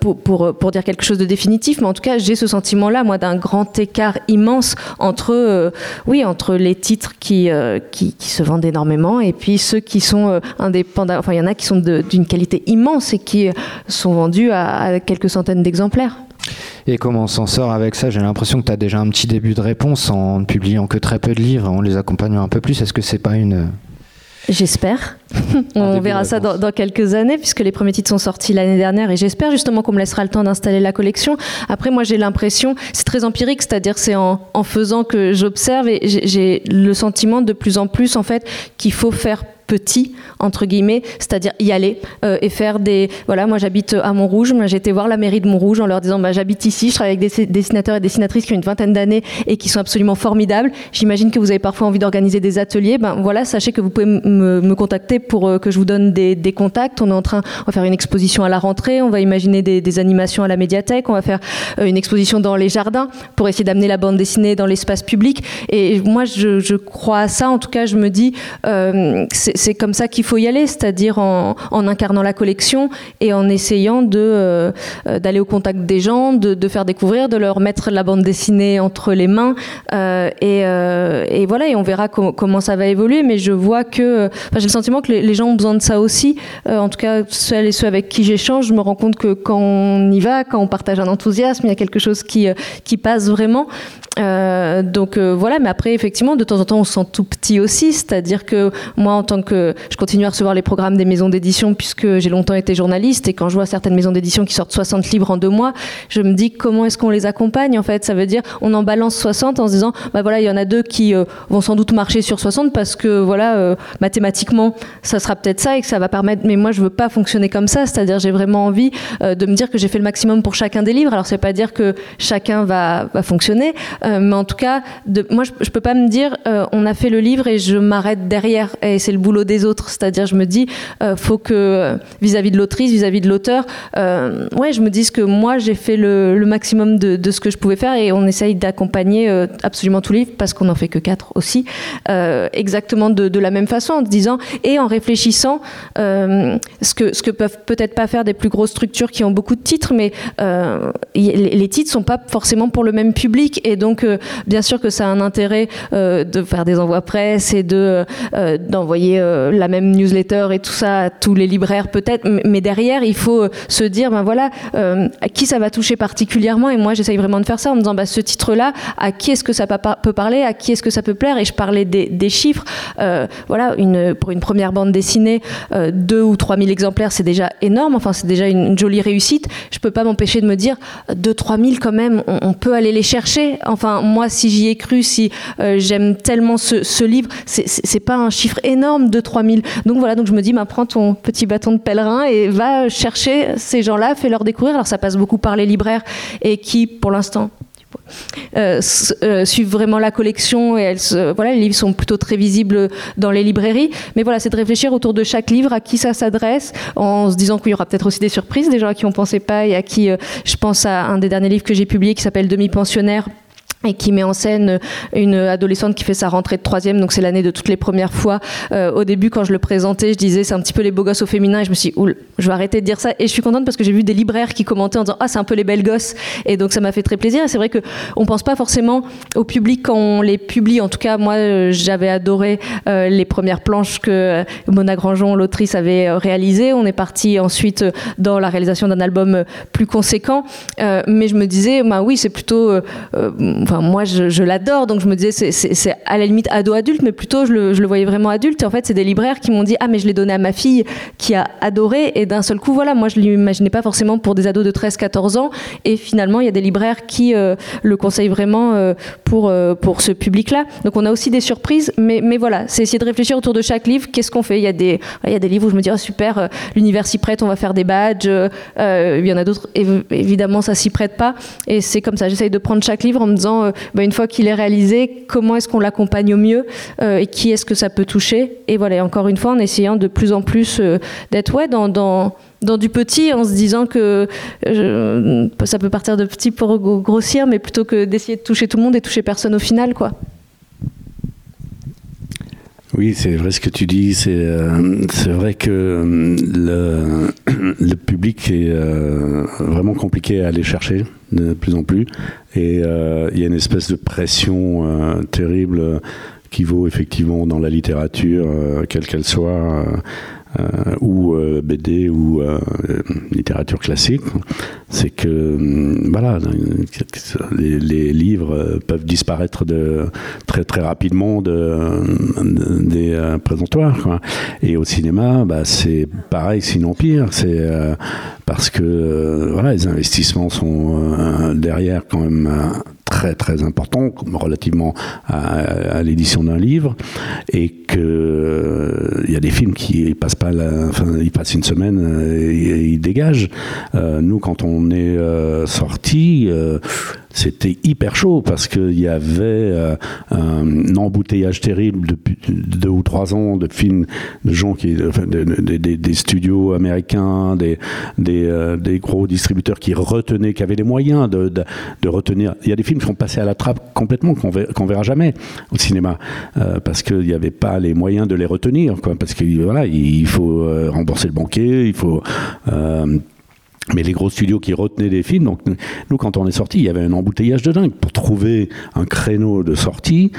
pour, pour, pour, dire quelque chose de définitif. Mais en tout cas, j'ai ce sentiment-là, moi, d'un grand écart immense entre, euh, oui, entre les titres qui, euh, qui, qui, se vendent énormément et puis ceux qui sont indépendants. Enfin, il y en a qui sont d'une qualité immense et qui sont vendus à quelques centaines d'exemplaires. Et comment on s'en sort avec ça? J'ai l'impression que tu as déjà un petit début de réponse en ne publiant que très peu de livres, en les accompagnant un peu plus. Est-ce que c'est pas une... J'espère. [laughs] on verra ça dans, quelques années, puisque les premiers titres sont sortis l'année dernière, et j'espère justement qu'on me laissera le temps d'installer la collection. Après, moi, j'ai l'impression, c'est très empirique, c'est-à-dire c'est en, en, faisant que j'observe, et j'ai le sentiment de plus en plus, en fait, qu'il faut faire petit entre guillemets, c'est-à-dire y aller euh, et faire des voilà, moi j'habite à Montrouge, j'ai été voir la mairie de Montrouge en leur disant bah, j'habite ici, je travaille avec des dessinateurs et dessinatrices qui ont une vingtaine d'années et qui sont absolument formidables. J'imagine que vous avez parfois envie d'organiser des ateliers, ben voilà, sachez que vous pouvez me, contacter pour euh, que je vous donne des, contacts. On est en train, va faire une exposition à la rentrée, on va imaginer des, animations à la médiathèque, on va faire euh, une exposition dans les jardins pour essayer d'amener la bande dessinée dans l'espace public. Et moi je, crois à ça, en tout cas je me dis c'est c'est comme ça qu'il faut y aller, c'est-à-dire en, incarnant la collection et en essayant de d'aller au contact des gens, de, faire découvrir, de leur mettre la bande dessinée entre les mains et, et, voilà et on verra comment ça va évoluer. Mais je vois que j'ai le sentiment que les, gens ont besoin de ça aussi. en tout cas, celles et ceux avec qui j'échange, je me rends compte que quand on y va, quand on partage un enthousiasme, il y a quelque chose qui, euh, passe vraiment. Euh, donc euh, voilà, mais après effectivement, de temps en temps, on se sent tout petit aussi, c'est-à-dire que moi, en tant que, je continue à recevoir les programmes des maisons d'édition puisque j'ai longtemps été journaliste et quand je vois certaines maisons d'édition qui sortent 60 livres en deux mois, je me dis comment est-ce qu'on les accompagne en fait. Ça veut dire on en balance 60 en se disant bah voilà, il y en a deux qui vont sans doute marcher sur 60 parce que voilà, mathématiquement, ça sera peut-être ça et que ça va permettre. Mais moi, je veux pas fonctionner comme ça, c'est-à-dire j'ai vraiment envie de me dire que j'ai fait le maximum pour chacun des livres. Alors c'est pas dire que chacun va, fonctionner. Euh, mais en tout cas, moi, je, ne peux pas me dire, euh, on a fait le livre et je m'arrête derrière et c'est le boulot des autres. C'est-à-dire, je me dis, euh, faut que vis-à-vis de l'autrice, vis-à-vis de l'auteur, ouais, je me dis que moi, j'ai fait le, maximum de, ce que je pouvais faire et on essaye d'accompagner absolument tout livre parce qu'on n'en fait que quatre aussi, exactement de, la même façon, en disant et en réfléchissant ce que ce que peuvent peut-être pas faire des plus grosses structures qui ont beaucoup de titres, mais les titres sont pas forcément pour le même public et donc bien sûr que ça a un intérêt euh, de faire des envois presse et de euh, d'envoyer euh, la même newsletter et tout ça tous les libraires peut-être. Mais derrière, il faut se dire, ben voilà, à qui ça va toucher particulièrement. Et moi, j'essaye vraiment de faire ça en me disant, bah, ce titre-là, à qui est-ce que ça peut parler, à qui est-ce que ça peut plaire? Et je parlais des, chiffres. voilà, une, pour une première bande dessinée, deux ou trois mille exemplaires, c'est déjà énorme. Enfin, c'est déjà une, jolie réussite. Je peux pas m'empêcher de me dire, deux, trois mille quand même, on, peut aller les chercher. Enfin, moi, si j'y ai cru, si euh, j'aime tellement ce, livre, c'est pas un chiffre énorme de 3000. Donc voilà, donc je me dis, bah, prends ton petit bâton de pèlerin et va chercher ces gens-là, fais-leur découvrir. Alors ça passe beaucoup par les libraires et qui, pour l'instant, euh, euh, suivent vraiment la collection et elles, voilà, les livres sont plutôt très visibles dans les librairies. Mais voilà, c'est de réfléchir autour de chaque livre à qui ça s'adresse, en se disant qu'il y aura peut-être aussi des surprises, des gens à qui on pensait pas et à qui je pense à un des derniers livres que j'ai publié qui s'appelle Demi-pensionnaire et qui met en scène une adolescente qui fait sa rentrée de troisième, donc c'est l'année de toutes les premières fois. Euh, au début, quand je le présentais, je disais c'est un petit peu les beaux gosses au féminin, et je me suis dit, je vais arrêter de dire ça. Et je suis contente parce que j'ai vu des libraires qui commentaient en disant ah c'est un peu les belles gosses, et donc ça m'a fait très plaisir. Et c'est vrai que on pense pas forcément au public quand on les publie. En tout cas, moi, euh, j'avais adoré euh, les premières planches que Mona Grangeon, l'autrice, avait réalisées. On est parti ensuite dans la réalisation d'un album plus conséquent, mais je me disais, bah oui, c'est plutôt moi, je, l'adore, donc je me disais, c'est à la limite ado-adulte, mais plutôt, je le, voyais vraiment adulte. En fait, c'est des libraires qui m'ont dit, ah, mais je l'ai donné à ma fille qui a adoré. Et d'un seul coup, voilà, moi, je l'imaginais pas forcément pour des ados de 13-14 ans. Et finalement, il y a des libraires qui euh, le conseillent vraiment euh, pour, euh, pour ce public-là. Donc, on a aussi des surprises, mais, mais voilà, c'est essayer de réfléchir autour de chaque livre. Qu'est-ce qu'on fait? Il y, a des, il y a des livres où je me dis, oh, super, l'univers s'y prête, on va faire des badges. il y en a d'autres, évidemment, ça s'y prête pas. Et c'est comme ça, j'essaye de prendre chaque livre en me disant, euh, bah, une fois qu'il est réalisé, comment est-ce qu'on l'accompagne au mieux euh, et qui est-ce que ça peut toucher. Et voilà, encore une fois, en essayant de plus en plus euh, d'être ouais, dans, du petit, en se disant que ça peut partir de petit pour grossir, mais plutôt que d'essayer de toucher tout le monde et toucher personne au final. quoi. Oui, c'est vrai ce que tu dis. C'est euh, vrai que euh, [clears throat] le, public est euh, vraiment compliqué à aller chercher de plus en plus. Et il y a une espèce de pression terrible qui vaut effectivement dans la littérature, quelle qu'elle soit. Euh, ou euh, BD ou euh, littérature classique, c'est que voilà, les, livres peuvent disparaître très très rapidement de, des présentoirs. Et au cinéma, bah, c'est pareil, sinon pire. C'est parce que voilà, les investissements sont derrière quand même très très important relativement à, l'édition d'un livre et que il euh, y a des films qui passent pas la, enfin ils passent une semaine euh, et, ils dégagent. Euh, nous quand on est sorti c'était hyper chaud parce qu'il y avait euh, un embouteillage terrible depuis deux ou trois ans de films de gens qui, des, studios américains, des, des, des, gros distributeurs qui retenaient, qui avaient les moyens de, de, retenir. Il y a des films qui sont passés à la trappe complètement qu'on verra, verra jamais au cinéma parce qu'il n'y avait pas les moyens de les retenir, quoi, parce que voilà, il faut rembourser le banquier, il faut mais les gros studios qui retenaient des films, donc nous quand on est sorti, il y avait un embouteillage de dingue pour trouver un créneau de sortie.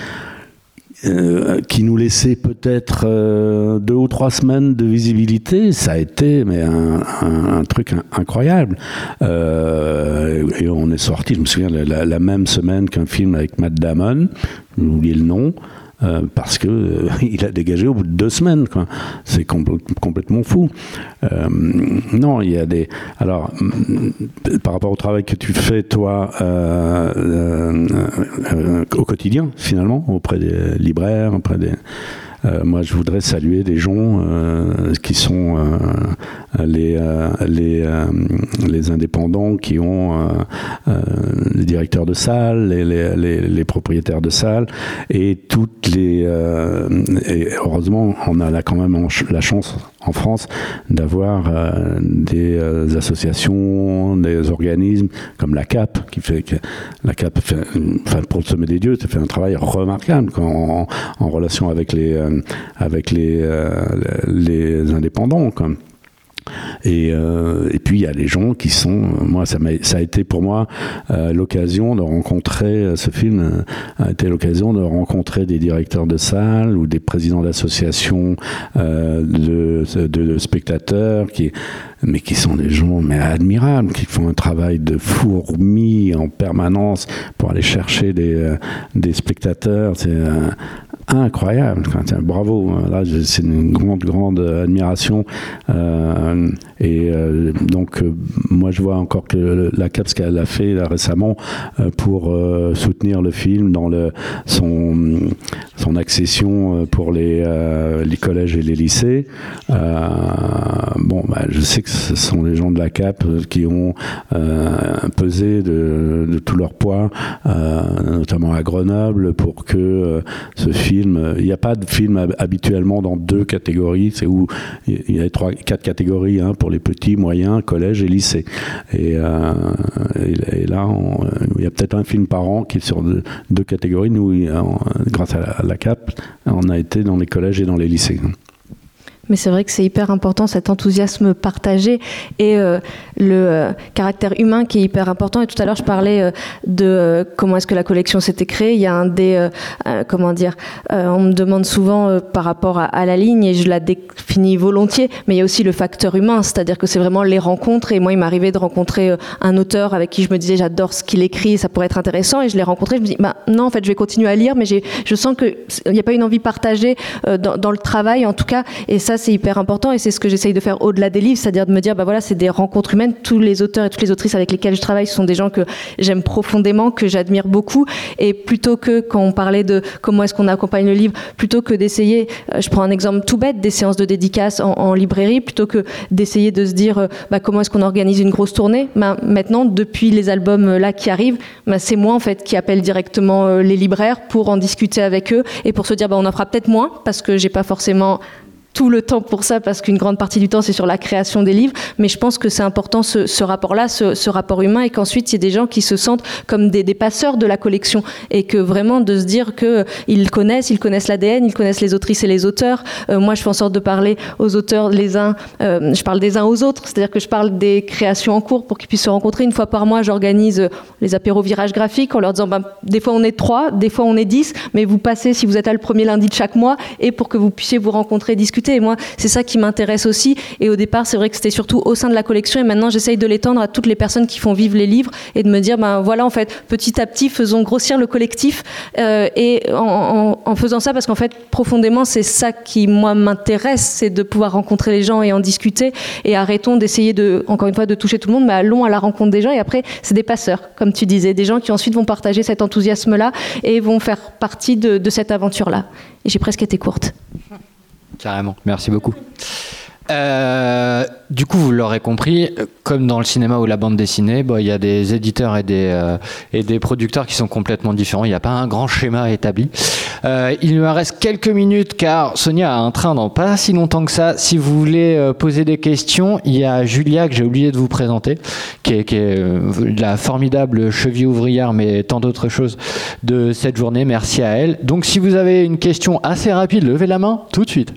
Euh, qui nous laissait peut-être euh, deux ou trois semaines de visibilité, ça a été mais un, truc incroyable. Euh, et on est sorti, je me souviens, la, la même semaine qu'un film avec Matt Damon, j'ai oublié le nom, euh, parce que euh, [laughs] il a dégagé au bout de deux semaines. C'est complètement fou. Euh, non, il y a des. Alors, par rapport au travail que tu fais toi au quotidien, finalement, auprès des libraires, auprès des moi, je voudrais saluer des gens euh, qui sont euh, les, les, les, indépendants, qui ont les directeurs de salles, les, les, les, propriétaires de salles, et toutes les. et heureusement, on a là quand même la chance en France d'avoir des associations, des organismes comme la CAP, qui fait que la CAP, pour le sommet des dieux, ça fait un travail remarquable en, relation avec les avec les, euh, indépendants. Et, euh, et, puis il y a les gens qui sont, moi ça, a, ça a été pour moi euh, l'occasion de rencontrer, ce film a été l'occasion de rencontrer des directeurs de salles ou des présidents d'associations de, spectateurs qui mais qui sont des gens mais admirables, qui font un travail de fourmi en permanence pour aller chercher des, des spectateurs. C'est incroyable. Bravo. Là, c'est une grande, grande admiration. Euh, et euh, donc, euh, moi, je vois encore que la CAP, ce qu'elle a fait récemment pour soutenir le film dans son, accession pour les, les collèges et les lycées. bon, bah, je sais que ce sont les gens de la CAP qui ont pesé de, de, tout leur poids, notamment à Grenoble, pour que ce film il n'y a pas de film habituellement dans deux catégories. C'est où il y a trois, quatre catégories hein, pour les petits, moyens, collège et lycée. Et, euh, là, il y a peut-être un film par an qui est sur deux, catégories. Nous, grâce à la CAP, on a été dans les collèges et dans les lycées. Mais c'est vrai que c'est hyper important cet enthousiasme partagé et euh, le euh, caractère humain qui est hyper important. Et tout à l'heure, je parlais euh, de comment est-ce que la collection s'était créée. Il y a un des, comment dire, on me demande souvent par rapport à, la ligne et je la définis volontiers, mais il y a aussi le facteur humain, c'est-à-dire que c'est vraiment les rencontres. Et moi, il m'arrivait de rencontrer un auteur avec qui je me disais j'adore ce qu'il écrit, ça pourrait être intéressant. Et je l'ai rencontré, je me dis bah non, en fait, je vais continuer à lire, mais je sens qu'il n'y a pas une envie partagée dans, dans le travail, en tout cas. Et ça, c'est hyper important et c'est ce que j'essaye de faire au-delà des livres, c'est-à-dire de me dire, bah voilà, c'est des rencontres humaines. Tous les auteurs et toutes les autrices avec lesquels je travaille sont des gens que j'aime profondément, que j'admire beaucoup. Et plutôt que, quand on parlait de comment est-ce qu'on accompagne le livre, plutôt que d'essayer, euh, je prends un exemple tout bête, des séances de dédicace en, librairie, plutôt que d'essayer de se dire, euh, bah, comment est-ce qu'on organise une grosse tournée, bah, maintenant, depuis les albums euh, là qui arrivent, bah, c'est moi en fait qui appelle directement les libraires pour en discuter avec eux et pour se dire, bah, on en fera peut-être moins parce que j'ai pas forcément tout le temps pour ça parce qu'une grande partie du temps c'est sur la création des livres, mais je pense que c'est important ce, rapport-là, ce, rapport humain, et qu'ensuite il y a des gens qui se sentent comme des, passeurs de la collection, et que vraiment de se dire que ils connaissent, ils connaissent l'ADN, ils connaissent les autrices et les auteurs. Euh, moi, je fais en sorte de parler aux auteurs les uns, euh, je parle des uns aux autres, c'est-à-dire que je parle des créations en cours pour qu'ils puissent se rencontrer. Une fois par mois, j'organise euh, les apéros virage graphique en leur disant, ben, des fois on est trois, des fois on est dix, mais vous passez si vous êtes là le premier lundi de chaque mois, et pour que vous puissiez vous rencontrer, discuter et moi, c'est ça qui m'intéresse aussi. Et au départ, c'est vrai que c'était surtout au sein de la collection. Et maintenant, j'essaye de l'étendre à toutes les personnes qui font vivre les livres et de me dire, ben voilà, en fait, petit à petit, faisons grossir le collectif. Euh, et en, faisant ça, parce qu'en fait, profondément, c'est ça qui, moi, m'intéresse, c'est de pouvoir rencontrer les gens et en discuter. Et arrêtons d'essayer de, encore une fois, de toucher tout le monde, mais allons à la rencontre des gens. Et après, c'est des passeurs, comme tu disais, des gens qui ensuite vont partager cet enthousiasme-là et vont faire partie de, de cette aventure-là. Et j'ai presque été courte. Carrément, merci beaucoup. Euh, du coup, vous l'aurez compris, comme dans le cinéma ou la bande dessinée, bah, il y a des éditeurs et des, euh, et des producteurs qui sont complètement différents. Il n'y a pas un grand schéma établi. Euh, il me reste quelques minutes car Sonia a un train dans pas si longtemps que ça. Si vous voulez poser des questions, il y a Julia que j'ai oublié de vous présenter, qui est, qui est la formidable cheville ouvrière, mais tant d'autres choses de cette journée. Merci à elle. Donc, si vous avez une question assez rapide, levez la main tout de suite.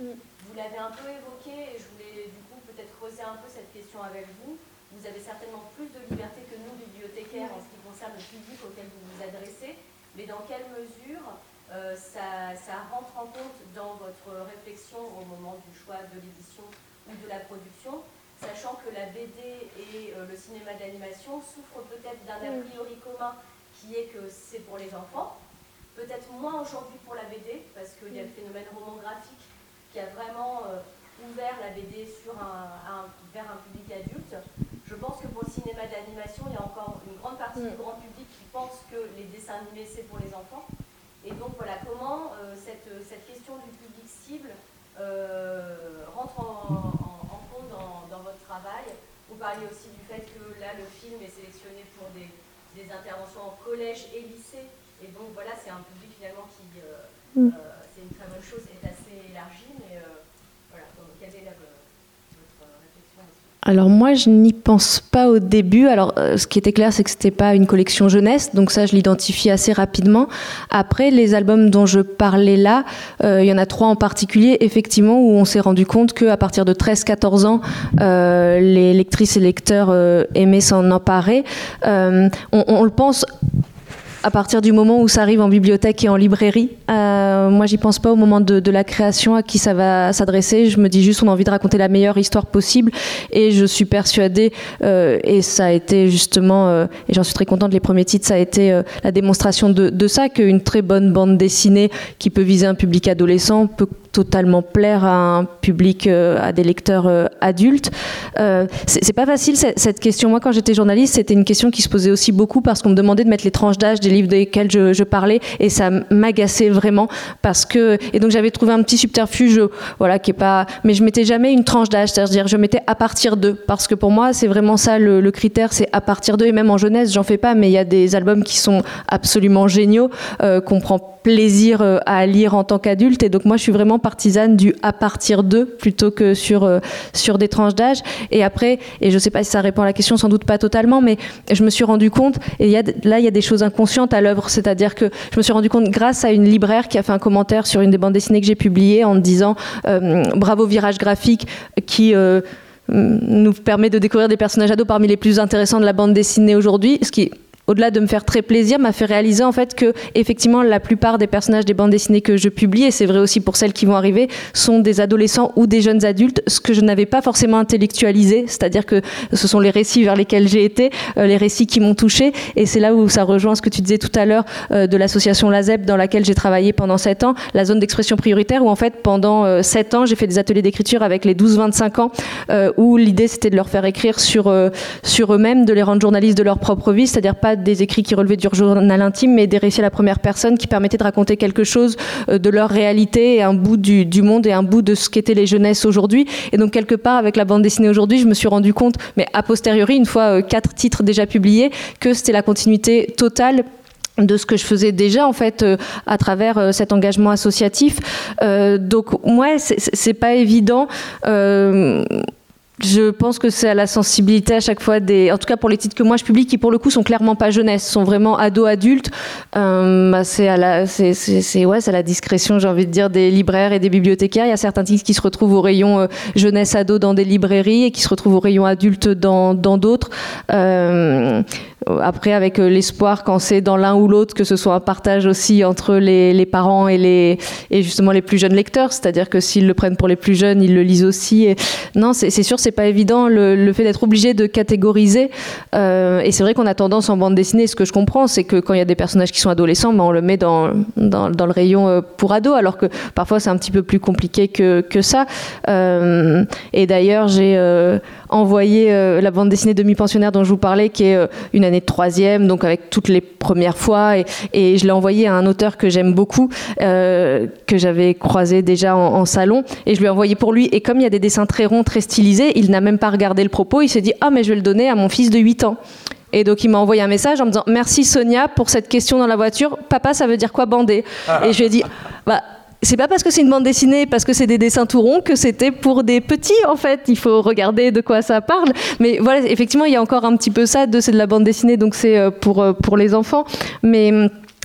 Vous l'avez un peu évoqué et je voulais du coup peut-être creuser un peu cette question avec vous. Vous avez certainement plus de liberté que nous, bibliothécaires, en ce qui concerne le public auquel vous vous adressez, mais dans quelle mesure euh, ça, rentre en compte dans votre réflexion au moment du choix de l'édition ou de la production, sachant que la BD et euh, le cinéma d'animation souffrent peut-être d'un a priori commun qui est que c'est pour les enfants, peut-être moins aujourd'hui pour la BD, parce qu'il y a le phénomène romographique qui a vraiment euh, ouvert la BD sur un, vers un public adulte. Je pense que pour le cinéma d'animation, il y a encore une grande partie du grand public pense que les dessins animés, c'est pour les enfants. Et donc voilà, comment euh, cette, cette, question du public cible euh, rentre en, compte dans, dans, votre travail? Vous parliez aussi du fait que là, le film est sélectionné pour des, des interventions en collège et lycée. Et donc voilà, c'est un public finalement qui, mm. c'est une très bonne chose, est assez élargi. Alors moi, je n'y pense pas au début. Alors euh, ce qui était clair, c'est que c'était pas une collection jeunesse, donc ça, je l'identifie assez rapidement. Après, les albums dont je parlais là, euh, il y en a trois en particulier, effectivement, où on s'est rendu compte qu'à partir de 13-14 ans, euh, les lectrices et lecteurs aimaient s'en emparer. On, on, le pense à partir du moment où ça arrive en bibliothèque et en librairie. Euh, moi, j'y pense pas au moment de, la création à qui ça va s'adresser. Je me dis juste, on a envie de raconter la meilleure histoire possible. Et je suis persuadée, euh, et ça a été justement, euh, et j'en suis très contente, les premiers titres, ça a été la démonstration de, ça, qu'une très bonne bande dessinée qui peut viser un public adolescent peut totalement plaire à un public, euh, à des lecteurs euh, adultes. Euh, c'est pas facile cette, question. Moi, quand j'étais journaliste, c'était une question qui se posait aussi beaucoup parce qu'on me demandait de mettre les tranches d'âge des livres desquels je, parlais et ça m'agaçait vraiment parce que et donc j'avais trouvé un petit subterfuge, voilà, qui est pas. Mais je mettais jamais une tranche d'âge, c'est-à-dire je mettais à partir de parce que pour moi c'est vraiment ça le, critère, c'est à partir de et même en jeunesse j'en fais pas, mais il y a des albums qui sont absolument géniaux qu'on prend plaisir euh, à lire en tant qu'adulte. Et donc moi, je suis vraiment partisane du à partir de plutôt que sur, euh, sur des tranches d'âge. Et après, et je sais pas si ça répond à la question, sans doute pas totalement, mais je me suis rendu compte, et y a, là, il y a des choses inconscientes à l'œuvre. C'est-à-dire que je me suis rendu compte grâce à une libraire qui a fait un commentaire sur une des bandes dessinées que j'ai publiées en disant euh, bravo virage graphique qui nous permet de découvrir des personnages ados parmi les plus intéressants de la bande dessinée aujourd'hui, ce qui au-delà de me faire très plaisir, m'a fait réaliser en fait que effectivement la plupart des personnages des bandes dessinées que je publie, et c'est vrai aussi pour celles qui vont arriver, sont des adolescents ou des jeunes adultes, ce que je n'avais pas forcément intellectualisé, c'est-à-dire que ce sont les récits vers lesquels j'ai été, euh, les récits qui m'ont touché, et c'est là où ça rejoint ce que tu disais tout à l'heure euh, de l'association LAZEP dans laquelle j'ai travaillé pendant 7 ans, la zone d'expression prioritaire, où en fait pendant 7 euh, ans j'ai fait des ateliers d'écriture avec les 12-25 ans, où l'idée c'était de leur faire écrire sur, sur eux-mêmes, de les rendre journalistes de leur propre vie, c'est-à-dire pas des écrits qui relevaient du journal intime, mais des récits à la première personne qui permettaient de raconter quelque chose euh, de leur réalité un bout du, monde et un bout de ce qu'étaient les jeunesses aujourd'hui. Et donc, quelque part, avec la bande dessinée aujourd'hui, je me suis rendu compte, mais a posteriori, une fois euh, quatre titres déjà publiés, que c'était la continuité totale de ce que je faisais déjà en fait euh, à travers cet engagement associatif donc ouais c'est pas évident je pense que c'est à la sensibilité à chaque fois des, en tout cas pour les titres que moi je publie, qui pour le coup sont clairement pas jeunesse, sont vraiment ados adultes. Euh, bah c'est à la, c'est, c'est, ouais, c'est à la discrétion, j'ai envie de dire, des libraires et des bibliothécaires. Il y a certains titres qui se retrouvent au rayon euh, jeunesse ado dans des librairies et qui se retrouvent au rayon adulte dans, dans d'autres. Euh, après, avec l'espoir, quand c'est dans l'un ou l'autre, que ce soit un partage aussi entre les, parents et, justement les plus jeunes lecteurs. C'est-à-dire que s'ils le prennent pour les plus jeunes, ils le lisent aussi. Non, c'est sûr, c'est pas évident le, fait d'être obligé de catégoriser. et c'est vrai qu'on a tendance en bande dessinée, ce que je comprends, c'est que quand il y a des personnages qui sont adolescents, ben, on le met dans, le rayon pour ados, alors que parfois c'est un petit peu plus compliqué que ça. et d'ailleurs, j'ai envoyé la bande dessinée demi-pensionnaire dont je vous parlais, qui est une année de troisième, donc avec toutes les premières fois. Et, je l'ai envoyé à un auteur que j'aime beaucoup, euh, que j'avais croisé déjà en, salon. Et je lui ai envoyé pour lui. Et comme il y a des dessins très ronds, très stylisés, il n'a même pas regardé le propos. Il s'est dit Ah, mais je vais le donner à mon fils de 8 ans. Et donc il m'a envoyé un message en me disant merci Sonia pour cette question dans la voiture. Papa, ça veut dire quoi bander? Et je lui ai dit bah c'est pas parce que c'est une bande dessinée, parce que c'est des dessins tout ronds, que c'était pour des petits, en fait. Il faut regarder de quoi ça parle. Mais voilà, effectivement, il y a encore un petit peu ça, de c'est de la bande dessinée, donc c'est euh, pour, euh, pour les enfants. Mais.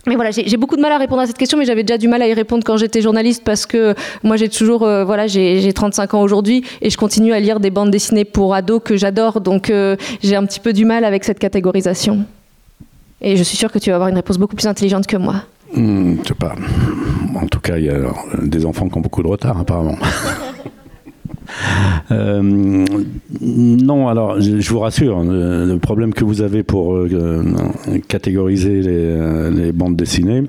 Mais voilà, j'ai beaucoup de mal à répondre à cette question, mais j'avais déjà du mal à y répondre quand j'étais journaliste parce que moi j'ai toujours, euh, voilà, j'ai 35 ans aujourd'hui et je continue à lire des bandes dessinées pour ados que j'adore, donc j'ai un petit peu du mal avec cette catégorisation. Et je suis sûre que tu vas avoir une réponse beaucoup plus intelligente que moi. Hmm, je sais pas. En tout cas, il y a des enfants qui ont beaucoup de retard, apparemment. [laughs] Euh, non, alors je, vous rassure, le, problème que vous avez pour euh, catégoriser les, euh, les, bandes dessinées,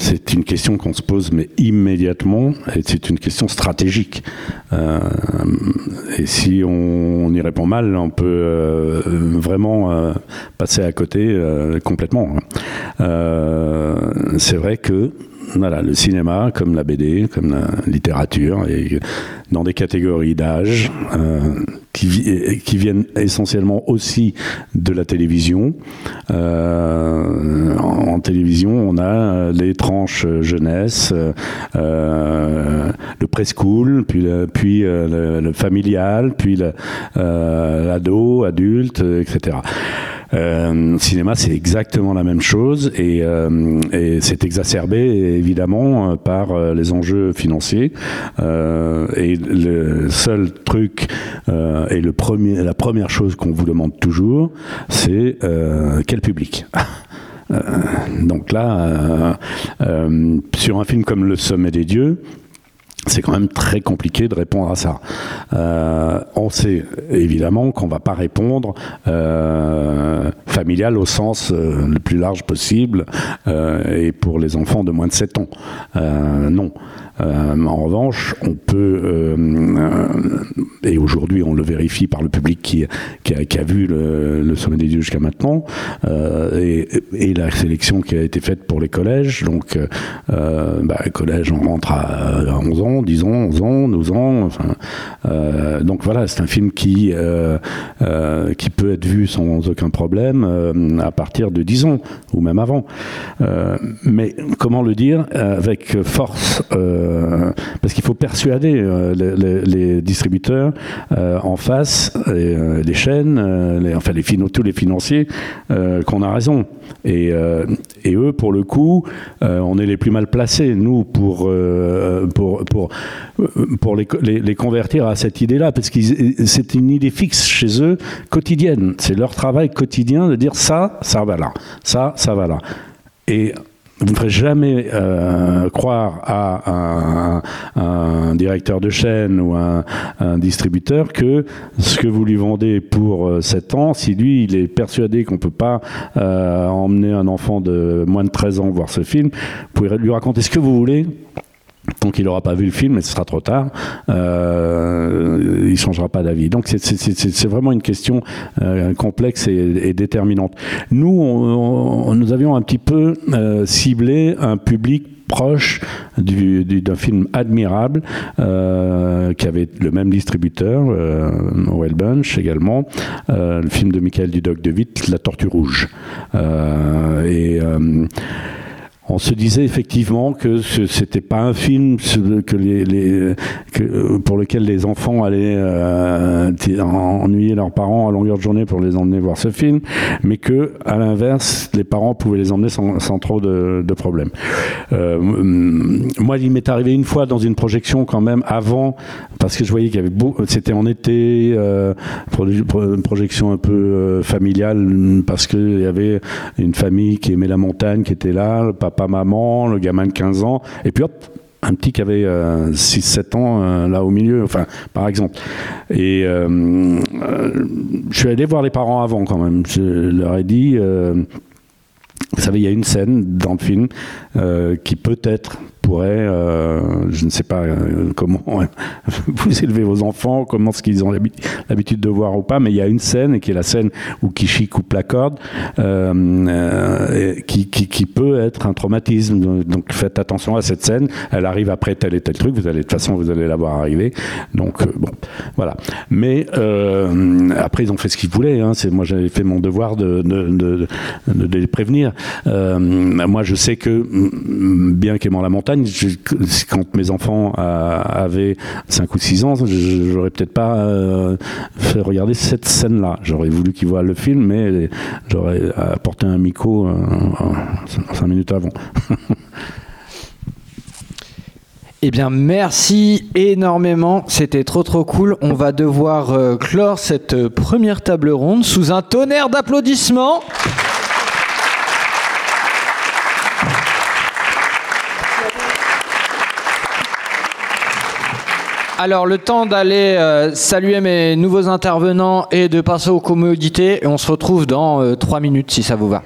c'est une question qu'on se pose, mais immédiatement, et c'est une question stratégique. Euh, et si on, y répond mal, on peut euh, vraiment euh, passer à côté complètement. c'est vrai que voilà, le cinéma, comme la BD, comme la littérature, dans des catégories d'âge qui, viennent essentiellement aussi de la télévision. Euh, en, télévision, on a les tranches jeunesse, euh, le preschool, puis, le, puis le, familial, puis l'ado, adulte, etc. Euh, cinéma, c'est exactement la même chose et, euh, c'est exacerbé évidemment par euh, les enjeux financiers. Euh, et le seul truc et le premier, la première chose qu'on vous demande toujours, c'est quel public? [laughs] donc là, sur un film comme Le Sommet des Dieux, c'est quand même très compliqué de répondre à ça. Euh, on sait évidemment qu'on va pas répondre euh, familial au sens euh, le plus large possible euh, et pour les enfants de moins de 7 ans. Euh, non. Euh, en revanche, on peut, euh, et aujourd'hui on le vérifie par le public qui, a, vu le, sommet des dieux jusqu'à maintenant, euh, et, la sélection qui a été faite pour les collèges. Donc, bah, collège, on rentre à, 11 ans, 10 ans, 11 ans, 12 ans. Donc voilà, c'est un film qui, peut être vu sans aucun problème à partir de 10 ans, ou même avant. mais comment le dire avec force euh, parce qu'il faut persuader euh, les, distributeurs euh, en face, les, chaînes, enfin les tous les financiers, qu'on a raison. Et, eux, pour le coup, on est les plus mal placés, nous, pour, pour, pour, pour les, les, convertir à cette idée-là, parce que c'est une idée fixe chez eux, quotidienne. C'est leur travail quotidien de dire ça, ça va là, ça, ça va là. Et vous ne ferez jamais euh, croire à un, directeur de chaîne ou un, un, distributeur que ce que vous lui vendez pour 7 euh, ans, si lui il est persuadé qu'on ne peut pas euh, emmener un enfant de moins de 13 ans voir ce film, vous pouvez lui raconter ce que vous voulez. Donc il n'aura pas vu le film et ce sera trop tard. Euh, il changera pas d'avis. Donc c'est vraiment une question euh, complexe et, déterminante. Nous, nous avions un petit peu euh, ciblé un public proche d'un film admirable euh, qui avait le même distributeur, euh, Bunch également, le film de Michael Dudoc de Witt, La Tortue Rouge. et on se disait effectivement que c'était pas un film que que, pour lequel les enfants allaient euh, ennuyer leurs parents à longueur de journée pour les emmener voir ce film, mais que à l'inverse, les parents pouvaient les emmener sans, trop de, problèmes. Euh, moi, il m'est arrivé une fois dans une projection quand même avant, parce que je voyais qu'il y avait c'était en été, euh, une projection un peu euh, familiale, parce qu'il y avait une famille qui aimait la montagne, qui était là, le papa, maman, le gamin de 15 ans, et puis hop, un petit qui avait 6-7 ans là au milieu, enfin, par exemple. Et je suis allé voir les parents avant quand même. Je leur ai dit, vous savez, il y a une scène dans le film qui peut-être pourrait, euh, je ne sais pas euh, comment [laughs] vous élevez vos enfants, comment ce qu'ils ont l'habitude de voir ou pas, mais il y a une scène qui est la scène où Kishi coupe la corde, euh, qui, peut être un traumatisme. Donc faites attention à cette scène. Elle arrive après tel et tel truc. Vous allez de toute façon vous allez la voir arriver. Donc bon, voilà. Mais après ils ont fait ce qu'ils voulaient. Hein. Moi j'avais fait mon devoir de, de, de, les prévenir. moi je sais que bien qu'aimant la montagne quand mes enfants euh, avaient 5 ou 6 ans, j'aurais peut-être pas euh, fait regarder cette scène-là. J'aurais voulu qu'ils voient le film, mais j'aurais apporté un micro 5 euh, minutes avant. [laughs] Eh bien, merci énormément. C'était trop trop cool. On va devoir clore cette première table ronde sous un tonnerre d'applaudissements. Alors, le temps d'aller euh, saluer mes nouveaux intervenants et de passer aux commodités. Et on se retrouve dans euh, trois minutes si ça vous va.